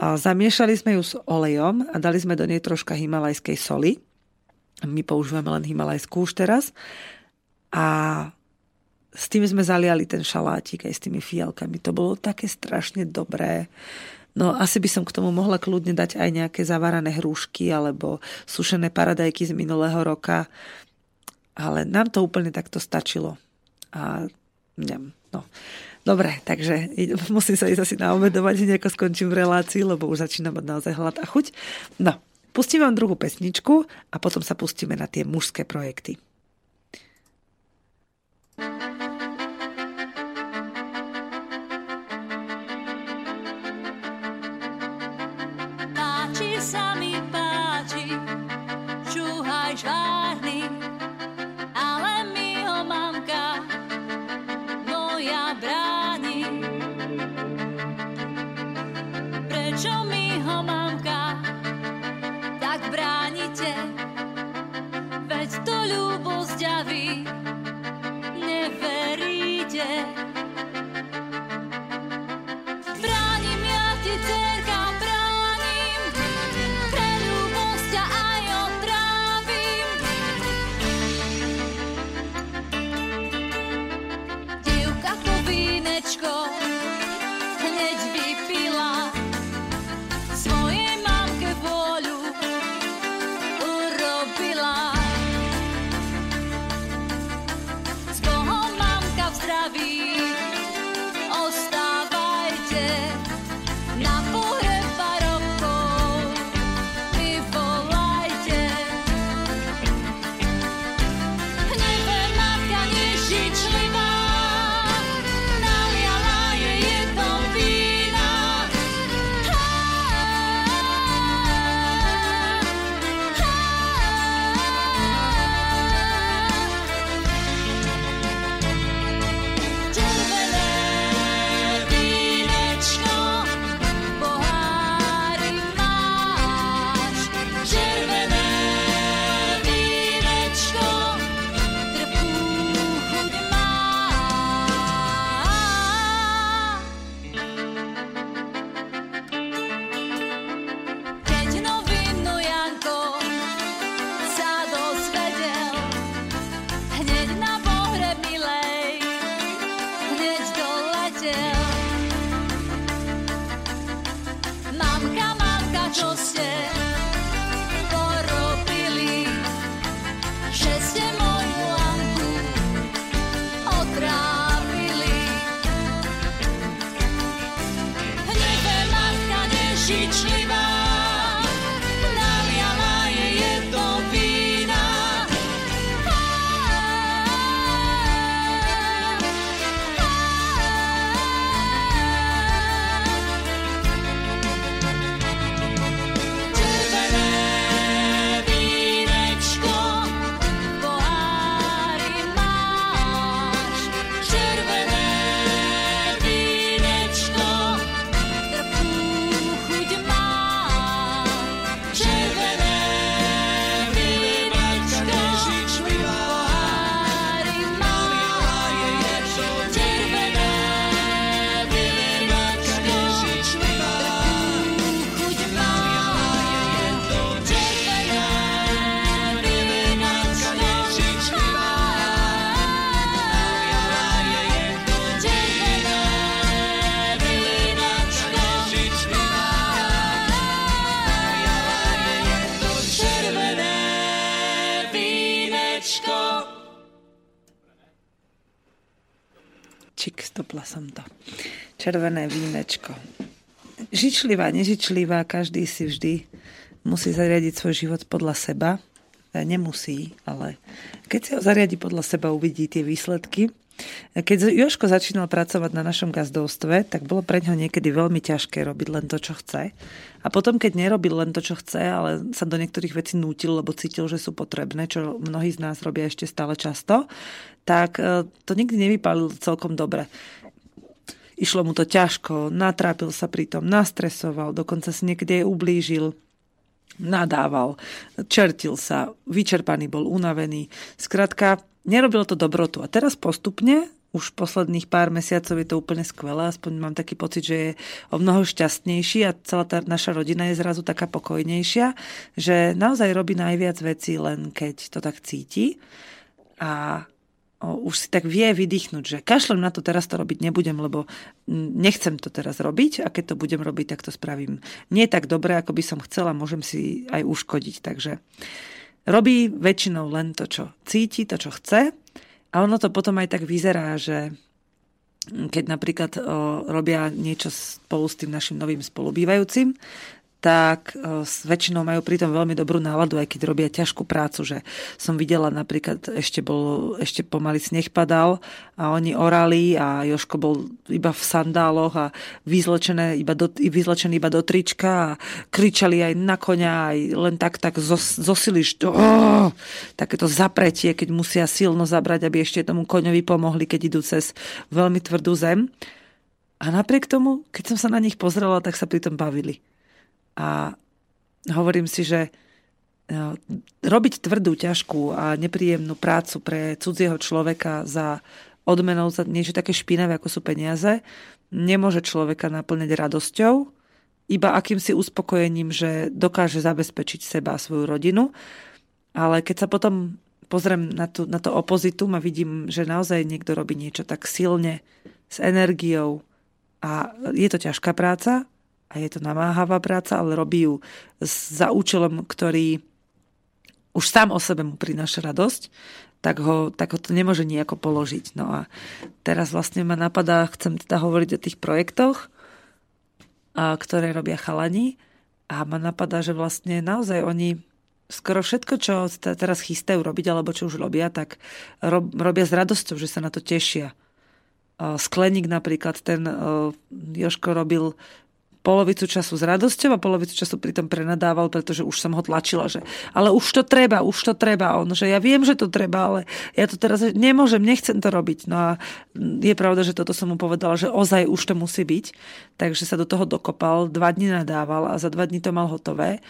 zamiešali sme ju s olejom a dali sme do nej troška himalajskej soli. My používame len himalajskú už teraz. A s tým sme zaliali ten šalátik aj s tými fialkami. To bolo také strašne dobré. No asi by som k tomu mohla kľudne dať aj nejaké zavarané hrušky alebo sušené paradajky z minulého roka. Ale nám to úplne takto stačilo. A neviem, no. Dobre, takže musím sa ísť asi naobedovať, nejako skončím v relácii, lebo už začínam mať naozaj hlad a chuť. No, pustím vám druhú pesničku a potom sa pustíme na tie mužské projekty. Páči prečo mi ho mamka tak bránite? Veď to ľubosť ďaví, neveríte. Červené vínečko. Žičlivá, nežičlivá, každý si vždy musí zariadiť svoj život podľa seba. Nemusí, ale keď si ho zariadi podľa seba, uvidí tie výsledky. Keď Joško začínal pracovať na našom gazdovstve, tak bolo pre ňo niekedy veľmi ťažké robiť len to, čo chce. A potom, keď nerobil len to, čo chce, ale sa do niektorých vecí nútil, lebo cítil, že sú potrebné, čo mnohí z nás robia ešte stále často, tak e, to nikdy nevypálil celkom dobre. Išlo mu to ťažko, natrápil sa pritom, nastresoval, dokonca si niekedy aj ublížil nadával, čertil sa, vyčerpaný bol, unavený. Skrátka, nerobilo to dobrotu. A teraz postupne, už posledných pár mesiacov je to úplne skvelé, aspoň mám taký pocit, že je o mnoho šťastnejší a celá tá naša rodina je zrazu taká pokojnejšia, že naozaj robí najviac vecí len keď to tak cíti. A už si tak vie vydýchnuť, že kašlem na to, teraz to robiť nebudem, lebo nechcem to teraz robiť a keď to budem robiť, tak to spravím nie tak dobre, ako by som chcela, môžem si aj uškodiť. Takže robí väčšinou len to, čo cíti, to, čo chce a ono to potom aj tak vyzerá, že keď napríklad o, robia niečo spolu s tým našim novým spolubývajúcim, tak e, väčšinou majú pritom veľmi dobrú náladu, aj keď robia ťažkú prácu, že som videla napríklad, ešte, bol, ešte pomaly sneh padal a oni orali a Joško bol iba v sandáloch a vyzlečené iba do, vyzlečený iba do trička a kričali aj na koňa, aj len tak, tak zos, zosili, oh, takéto zapretie, keď musia silno zabrať, aby ešte tomu koňovi pomohli, keď idú cez veľmi tvrdú zem. A napriek tomu, keď som sa na nich pozrela, tak sa pri tom bavili. A hovorím si, že no, robiť tvrdú, ťažkú a nepríjemnú prácu pre cudzieho človeka za odmenou za niečo také špinavé, ako sú peniaze, nemôže človeka naplňať radosťou, iba akýmsi uspokojením, že dokáže zabezpečiť seba a svoju rodinu. Ale keď sa potom pozriem na, tú, na to opozitum a vidím, že naozaj niekto robí niečo tak silne, s energiou a je to ťažká práca, a je to namáhavá práca, ale robí ju za účelom, ktorý už sám o sebe mu prináša radosť, tak ho, tak ho to nemôže nejako položiť. No a teraz vlastne ma napadá, chcem teda hovoriť o tých projektoch, a, ktoré robia chalani a ma napadá, že vlastne naozaj oni skoro všetko, čo teraz chystajú robiť, alebo čo už robia, tak rob, robia s radosťou, že sa na to tešia. Skleník napríklad, ten Joško robil polovicu času s radosťou a polovicu času pritom prenadával, pretože už som ho tlačila, že ale už to treba, už to treba. On, že ja viem, že to treba, ale ja to teraz nemôžem, nechcem to robiť. No a je pravda, že toto som mu povedala, že ozaj už to musí byť. Takže sa do toho dokopal, dva dní nadával a za dva dní to mal hotové.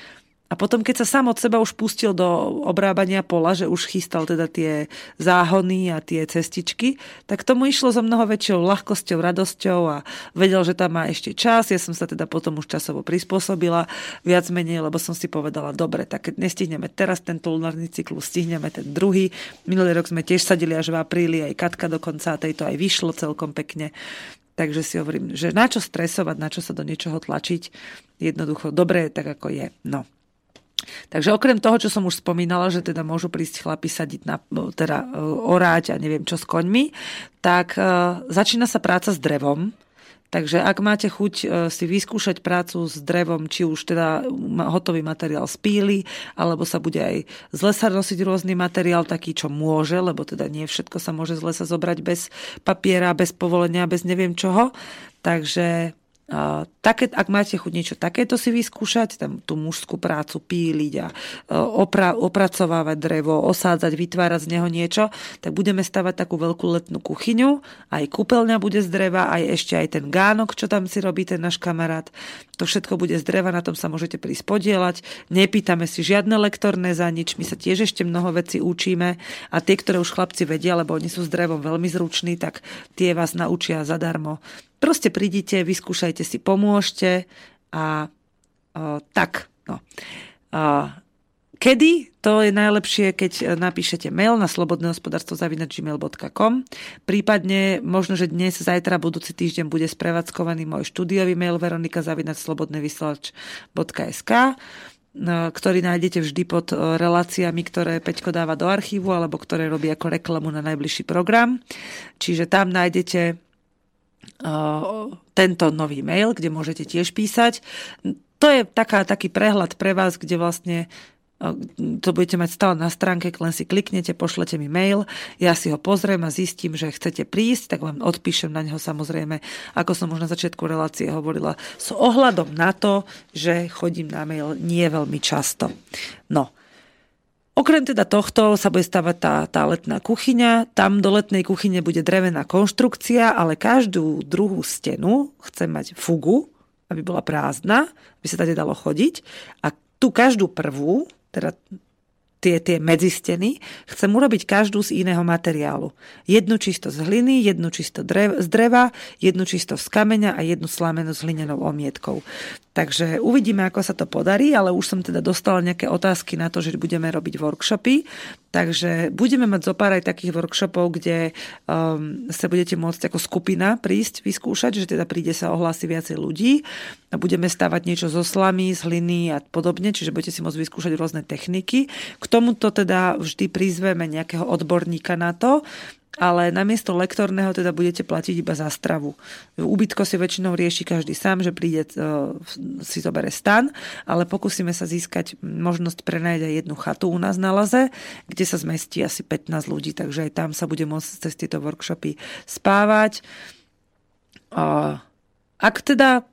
A potom, keď sa sám od seba už pustil do obrábania pola, že už chystal teda tie záhony a tie cestičky, tak tomu išlo so mnoho väčšou ľahkosťou, radosťou a vedel, že tam má ešte čas. Ja som sa teda potom už časovo prispôsobila viac menej, lebo som si povedala, dobre, tak nestihneme teraz tento lunárny cyklus, stihneme ten druhý. Minulý rok sme tiež sadili až v apríli, aj Katka dokonca, a tejto aj vyšlo celkom pekne. Takže si hovorím, že na čo stresovať, na čo sa do niečoho tlačiť, jednoducho dobre tak, ako je. No. Takže okrem toho, čo som už spomínala, že teda môžu prísť chlapi sadiť na, teda e, oráť a neviem čo s koňmi, tak uh, začína sa práca s drevom. Takže ak máte chuť si vyskúšať prácu s drevom, či už teda hotový materiál z píly, alebo sa bude aj z lesa nosiť rôzny materiál, taký, čo môže, lebo teda nie všetko sa môže z lesa zobrať bez papiera, bez povolenia, bez neviem čoho. Takže také, ak máte chuť niečo takéto si vyskúšať, tam tú mužskú prácu píliť a e, opra, opracovávať drevo, osádzať, vytvárať z neho niečo, tak budeme stavať takú veľkú letnú kuchyňu, aj kúpeľňa bude z dreva, aj ešte aj ten gánok, čo tam si robí ten náš kamarát. To všetko bude z dreva, na tom sa môžete prísť podielať. Nepýtame si žiadne lektorné za nič, my sa tiež ešte mnoho vecí učíme a tie, ktoré už chlapci vedia, lebo oni sú s drevom veľmi zruční, tak tie vás naučia zadarmo Proste prídite, vyskúšajte si, pomôžte a a tak. No. A, kedy? To je najlepšie, keď napíšete mail na slobodnehospodárstvo.gmail.com prípadne možno, že dnes, zajtra, budúci týždeň bude sprevádzkovaný môj štúdiový mail veronika slobodnevysielač.sk ktorý nájdete vždy pod reláciami, ktoré Peťko dáva do archívu alebo ktoré robí ako reklamu na najbližší program. Čiže tam nájdete tento nový mail, kde môžete tiež písať. To je taká, taký prehľad pre vás, kde vlastne to budete mať stále na stránke, len si kliknete, pošlete mi mail, ja si ho pozriem a zistím, že chcete prísť, tak vám odpíšem na neho samozrejme, ako som už na začiatku relácie hovorila, s ohľadom na to, že chodím na mail nie veľmi často. No, Okrem teda tohto sa bude stavať tá, tá letná kuchyňa. Tam do letnej kuchyne bude drevená konštrukcia, ale každú druhú stenu chcem mať fugu, aby bola prázdna, aby sa tady dalo chodiť. A tu každú prvú teda tie, tie medzisteny, chcem urobiť každú z iného materiálu. Jednu čisto z hliny, jednu čisto drev, z dreva, jednu čisto z kameňa a jednu slamenú s hlinenou omietkou. Takže uvidíme, ako sa to podarí, ale už som teda dostala nejaké otázky na to, že budeme robiť workshopy. Takže budeme mať zo pár aj takých workshopov, kde um, sa budete môcť ako skupina prísť vyskúšať, že teda príde sa ohlási viacej ľudí a budeme stavať niečo zo slamy, z hliny a podobne, čiže budete si môcť vyskúšať rôzne techniky. Tomuto teda vždy prizveme nejakého odborníka na to, ale namiesto lektorného teda budete platiť iba za stravu. Ubytko si väčšinou rieši každý sám, že príde, e, si zobere stan, ale pokúsime sa získať možnosť prenajať aj jednu chatu u nás na Laze, kde sa zmestí asi 15 ľudí, takže aj tam sa bude môcť cez tieto workshopy spávať. Ak teda,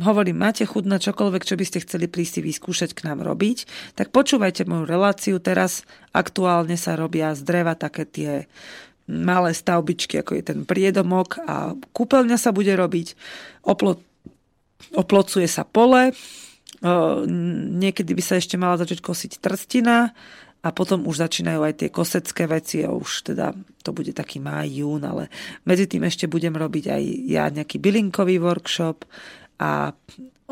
hovorím, máte chud na čokoľvek, čo by ste chceli prísť vyskúšať k nám robiť, tak počúvajte moju reláciu. Teraz aktuálne sa robia z dreva také tie malé stavbičky, ako je ten priedomok a kúpeľňa sa bude robiť, oplo, oplocuje sa pole, niekedy by sa ešte mala začať kosiť trstina a potom už začínajú aj tie kosecké veci a už teda to bude taký máj, jún, ale medzi tým ešte budem robiť aj ja nejaký bylinkový workshop a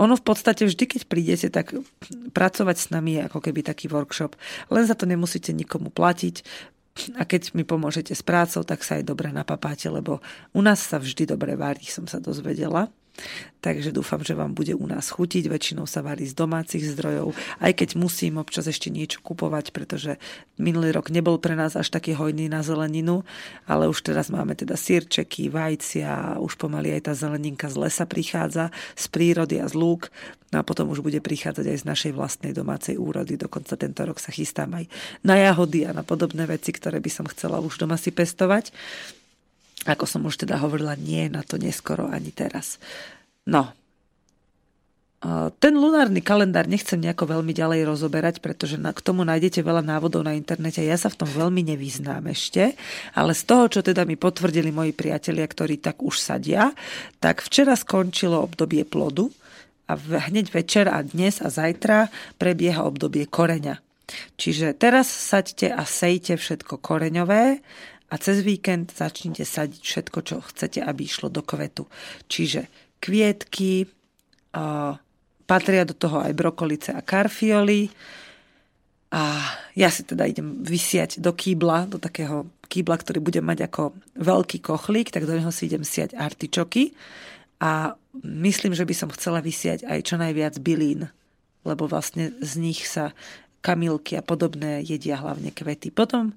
ono v podstate vždy, keď prídete, tak pracovať s nami je ako keby taký workshop. Len za to nemusíte nikomu platiť a keď mi pomôžete s prácou, tak sa aj dobre napapáte, lebo u nás sa vždy dobre varí, som sa dozvedela. Takže dúfam, že vám bude u nás chutiť. Väčšinou sa varí z domácich zdrojov, aj keď musím občas ešte niečo kupovať, pretože minulý rok nebol pre nás až taký hojný na zeleninu, ale už teraz máme teda sírčeky, vajcia, už pomaly aj tá zeleninka z lesa prichádza, z prírody a z lúk. No a potom už bude prichádzať aj z našej vlastnej domácej úrody. Dokonca tento rok sa chystám aj na jahody a na podobné veci, ktoré by som chcela už doma si pestovať. Ako som už teda hovorila, nie na to neskoro ani teraz. No, ten lunárny kalendár nechcem nejako veľmi ďalej rozoberať, pretože k tomu nájdete veľa návodov na internete. Ja sa v tom veľmi nevyznám ešte, ale z toho, čo teda mi potvrdili moji priatelia, ktorí tak už sadia, tak včera skončilo obdobie plodu a hneď večer a dnes a zajtra prebieha obdobie koreňa. Čiže teraz saďte a sejte všetko koreňové a cez víkend začnite sadiť všetko, čo chcete, aby išlo do kvetu. Čiže kvietky, patria do toho aj brokolice a karfioly. A ja si teda idem vysiať do kýbla, do takého kýbla, ktorý bude mať ako veľký kochlík, tak do neho si idem siať artičoky. A myslím, že by som chcela vysiať aj čo najviac bylín, lebo vlastne z nich sa kamilky a podobné jedia hlavne kvety. Potom e,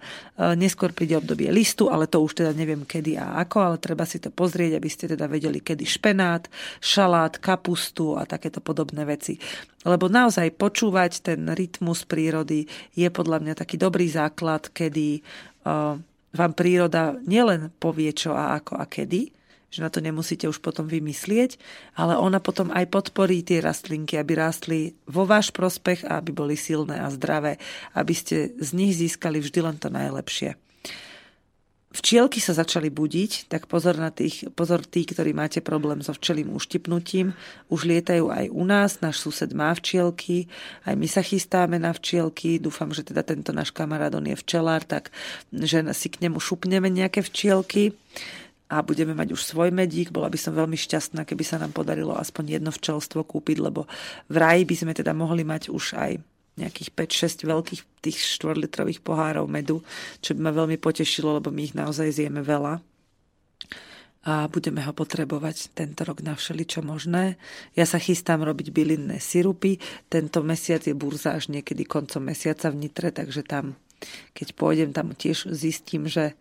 neskôr príde obdobie listu, ale to už teda neviem kedy a ako, ale treba si to pozrieť, aby ste teda vedeli, kedy špenát, šalát, kapustu a takéto podobné veci. Lebo naozaj počúvať ten rytmus prírody je podľa mňa taký dobrý základ, kedy uh, vám príroda nielen povie čo a ako a kedy, že na to nemusíte už potom vymyslieť, ale ona potom aj podporí tie rastlinky, aby rástli vo váš prospech a aby boli silné a zdravé, aby ste z nich získali vždy len to najlepšie. Včielky sa začali budiť, tak pozor na tých, pozor tí, ktorí máte problém so včelým uštipnutím. Už lietajú aj u nás, náš sused má včielky, aj my sa chystáme na včielky. Dúfam, že teda tento náš kamarát, on je včelár, tak že si k nemu šupneme nejaké včielky a budeme mať už svoj medík. Bola by som veľmi šťastná, keby sa nám podarilo aspoň jedno včelstvo kúpiť, lebo v raji by sme teda mohli mať už aj nejakých 5-6 veľkých tých 4-litrových pohárov medu, čo by ma veľmi potešilo, lebo my ich naozaj zjeme veľa a budeme ho potrebovať tento rok na všeličo možné. Ja sa chystám robiť bylinné sirupy. Tento mesiac je burza až niekedy koncom mesiaca v Nitre, takže tam, keď pôjdem, tam tiež zistím, že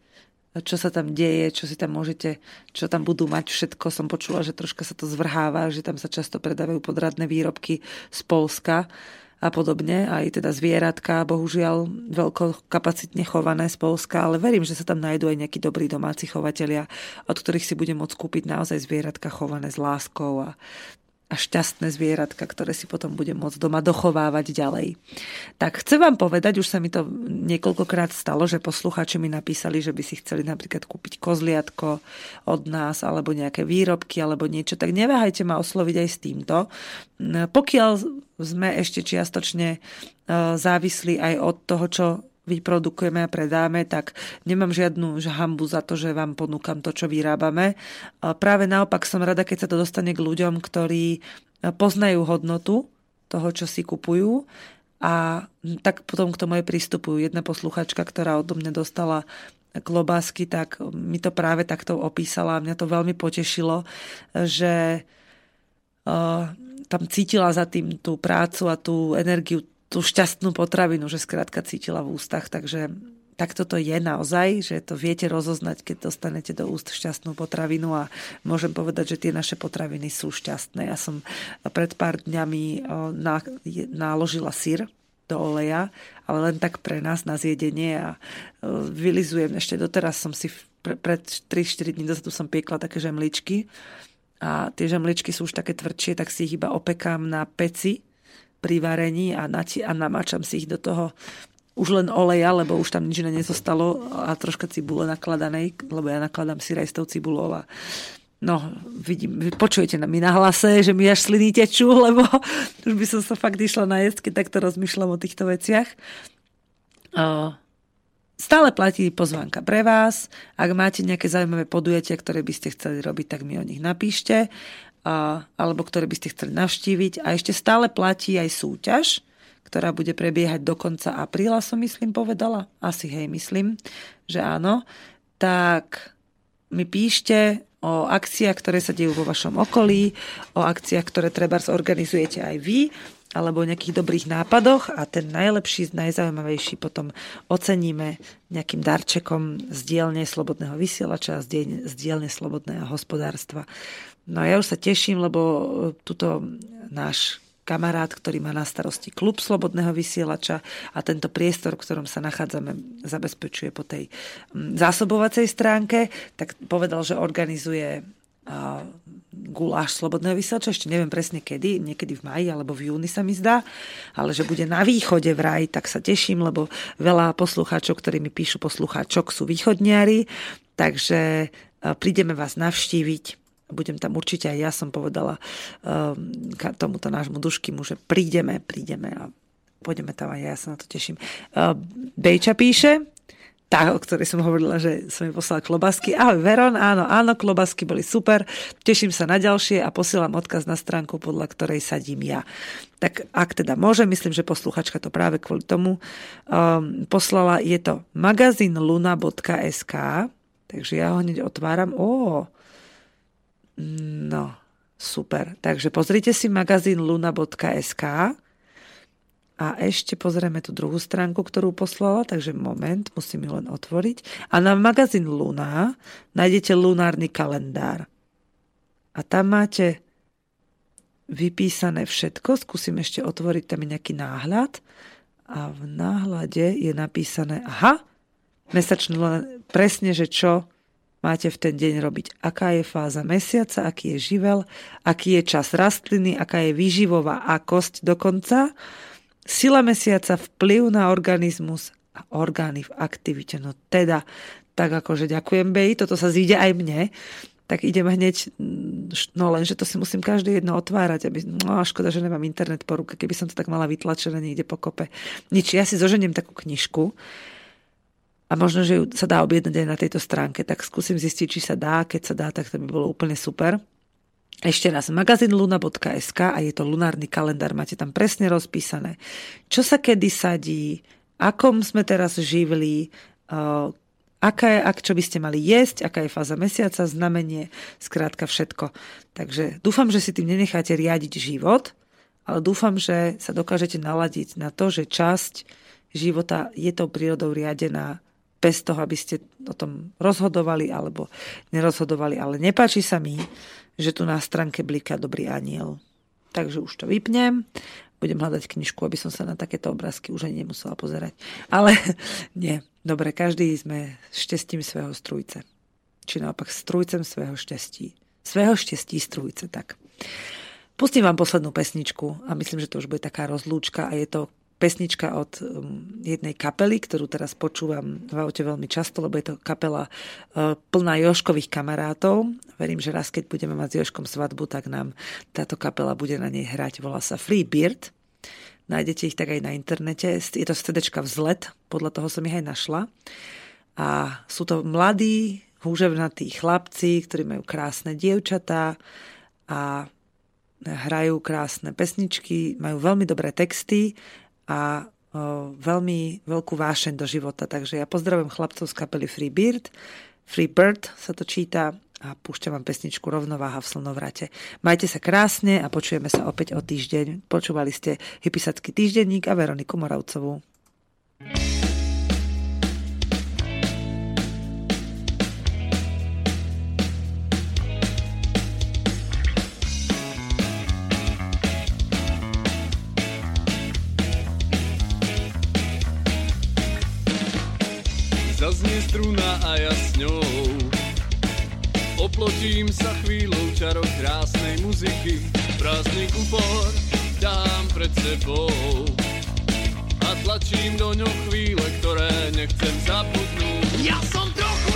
čo sa tam deje, čo si tam môžete, čo tam budú mať všetko. Som počula, že troška sa to zvrháva, že tam sa často predávajú podradné výrobky z Polska a podobne, aj teda zvieratka, bohužiaľ veľko kapacitne chované z Polska, ale verím, že sa tam nájdú aj nejakí dobrí domáci chovatelia, od ktorých si budem môcť kúpiť naozaj zvieratka chované s láskou a a šťastné zvieratka, ktoré si potom budem môcť doma dochovávať ďalej. Tak chcem vám povedať, už sa mi to niekoľkokrát stalo, že posluchači mi napísali, že by si chceli napríklad kúpiť kozliatko od nás, alebo nejaké výrobky, alebo niečo, tak neváhajte ma osloviť aj s týmto. Pokiaľ sme ešte čiastočne e, závislí aj od toho, čo vyprodukujeme a predáme, tak nemám žiadnu hambu za to, že vám ponúkam to, čo vyrábame. Práve naopak som rada, keď sa to dostane k ľuďom, ktorí poznajú hodnotu toho, čo si kupujú a tak potom k tomu aj pristupujú. Jedna posluchačka, ktorá odo mňa dostala klobásky, tak mi to práve takto opísala a mňa to veľmi potešilo, že tam cítila za tým tú prácu a tú energiu tú šťastnú potravinu, že skrátka cítila v ústach, takže tak toto je naozaj, že to viete rozoznať, keď dostanete do úst šťastnú potravinu a môžem povedať, že tie naše potraviny sú šťastné. Ja som pred pár dňami naložila sír do oleja, ale len tak pre nás na zjedenie a vylizujem ešte doteraz som si pred 3-4 dní dozadu som piekla také žemličky a tie žemličky sú už také tvrdšie, tak si ich iba opekám na peci pri varení a, nati- a namáčam si ich do toho už len oleja, lebo už tam nič nezostalo a troška cibule nakladanej, lebo ja nakladám si aj s tou cibulou a No, vidím, vy počujete na mi na hlase, že mi až sliny tečú, lebo už by som sa fakt išla na jesť, keď takto rozmýšľam o týchto veciach. Stále platí pozvánka pre vás. Ak máte nejaké zaujímavé podujatia, ktoré by ste chceli robiť, tak mi o nich napíšte a, alebo ktoré by ste chceli navštíviť. A ešte stále platí aj súťaž, ktorá bude prebiehať do konca apríla, som myslím povedala. Asi hej, myslím, že áno. Tak mi píšte o akciách, ktoré sa dejú vo vašom okolí, o akciách, ktoré treba zorganizujete aj vy, alebo nejakých dobrých nápadoch a ten najlepší, najzaujímavejší potom oceníme nejakým darčekom z dielne Slobodného vysielača a z dielne Slobodného hospodárstva. No ja už sa teším, lebo e, tuto náš kamarát, ktorý má na starosti klub Slobodného vysielača a tento priestor, v ktorom sa nachádzame, zabezpečuje po tej zásobovacej stránke, tak povedal, že organizuje guláš Slobodného vysielača, ešte neviem presne kedy, niekedy v maji alebo v júni sa mi zdá, ale že bude na východe v raj, tak sa teším, lebo veľa poslucháčov, ktorí mi píšu poslucháčok, sú východniari, takže prídeme vás navštíviť budem tam určite aj ja som povedala um, tomuto nášmu duškymu, že prídeme, prídeme a pôjdeme tam aj ja, sa na to teším. Uh, Bejča píše, tá, o ktorej som hovorila, že som mi poslala klobásky. Ahoj Veron, áno, áno, klobásky boli super, teším sa na ďalšie a posielam odkaz na stránku, podľa ktorej sadím ja. Tak ak teda môžem, myslím, že posluchačka to práve kvôli tomu um, poslala, je to magazín luna.sk, takže ja ho hneď otváram. Ó, No, super. Takže pozrite si magazín luna.sk a ešte pozrieme tú druhú stránku, ktorú poslala, takže moment, musím ju len otvoriť. A na magazín Luna nájdete lunárny kalendár. A tam máte vypísané všetko. Skúsim ešte otvoriť tam nejaký náhľad. A v náhľade je napísané, aha, mesačný presne, že čo máte v ten deň robiť, aká je fáza mesiaca, aký je živel, aký je čas rastliny, aká je výživová akosť dokonca, sila mesiaca, vplyv na organizmus a orgány v aktivite. No teda, tak akože ďakujem, Bej, toto sa zíde aj mne, tak idem hneď, no len, že to si musím každé jedno otvárať, aby, no škoda, že nemám internet po ruke, keby som to tak mala vytlačené niekde po kope. Nič, ja si zoženiem takú knižku, a možno, že ju sa dá objednať aj na tejto stránke, tak skúsim zistiť, či sa dá. Keď sa dá, tak to by bolo úplne super. Ešte raz, magazín luna.sk a je to lunárny kalendár, máte tam presne rozpísané, čo sa kedy sadí, akom sme teraz živli, uh, aká je, ak čo by ste mali jesť, aká je fáza mesiaca, znamenie, skrátka všetko. Takže dúfam, že si tým nenecháte riadiť život, ale dúfam, že sa dokážete naladiť na to, že časť života je tou prírodou riadená bez toho, aby ste o tom rozhodovali alebo nerozhodovali. Ale nepáči sa mi, že tu na stránke bliká dobrý aniel. Takže už to vypnem. Budem hľadať knižku, aby som sa na takéto obrázky už ani nemusela pozerať. Ale nie. Dobre, každý sme šťastím svého strujce. Či naopak strujcem svého šťastí. Svého šťastí strujce, tak. Pustím vám poslednú pesničku a myslím, že to už bude taká rozlúčka a je to pesnička od um, jednej kapely, ktorú teraz počúvam v aute veľmi často, lebo je to kapela uh, plná Joškových kamarátov. Verím, že raz, keď budeme mať s Joškom svadbu, tak nám táto kapela bude na nej hrať. Volá sa Free Beard. Nájdete ich tak aj na internete. Je to stedečka vzlet, podľa toho som ich aj našla. A sú to mladí, húževnatí chlapci, ktorí majú krásne dievčatá a hrajú krásne pesničky, majú veľmi dobré texty a veľmi veľkú vášeň do života. Takže ja pozdravujem chlapcov z kapely Free Bird. Free Bird sa to číta a púšťam vám pesničku Rovnováha v slnovrate. Majte sa krásne a počujeme sa opäť o týždeň. Počúvali ste Hypisacký týždenník a Veroniku Moravcovú. A ja s ňou. Oplotím sa chvíľou čarov krásnej muziky. Prázdny kupor dám pred sebou. A tlačím do ňo chvíle, ktoré nechcem zabudnúť Ja som trochu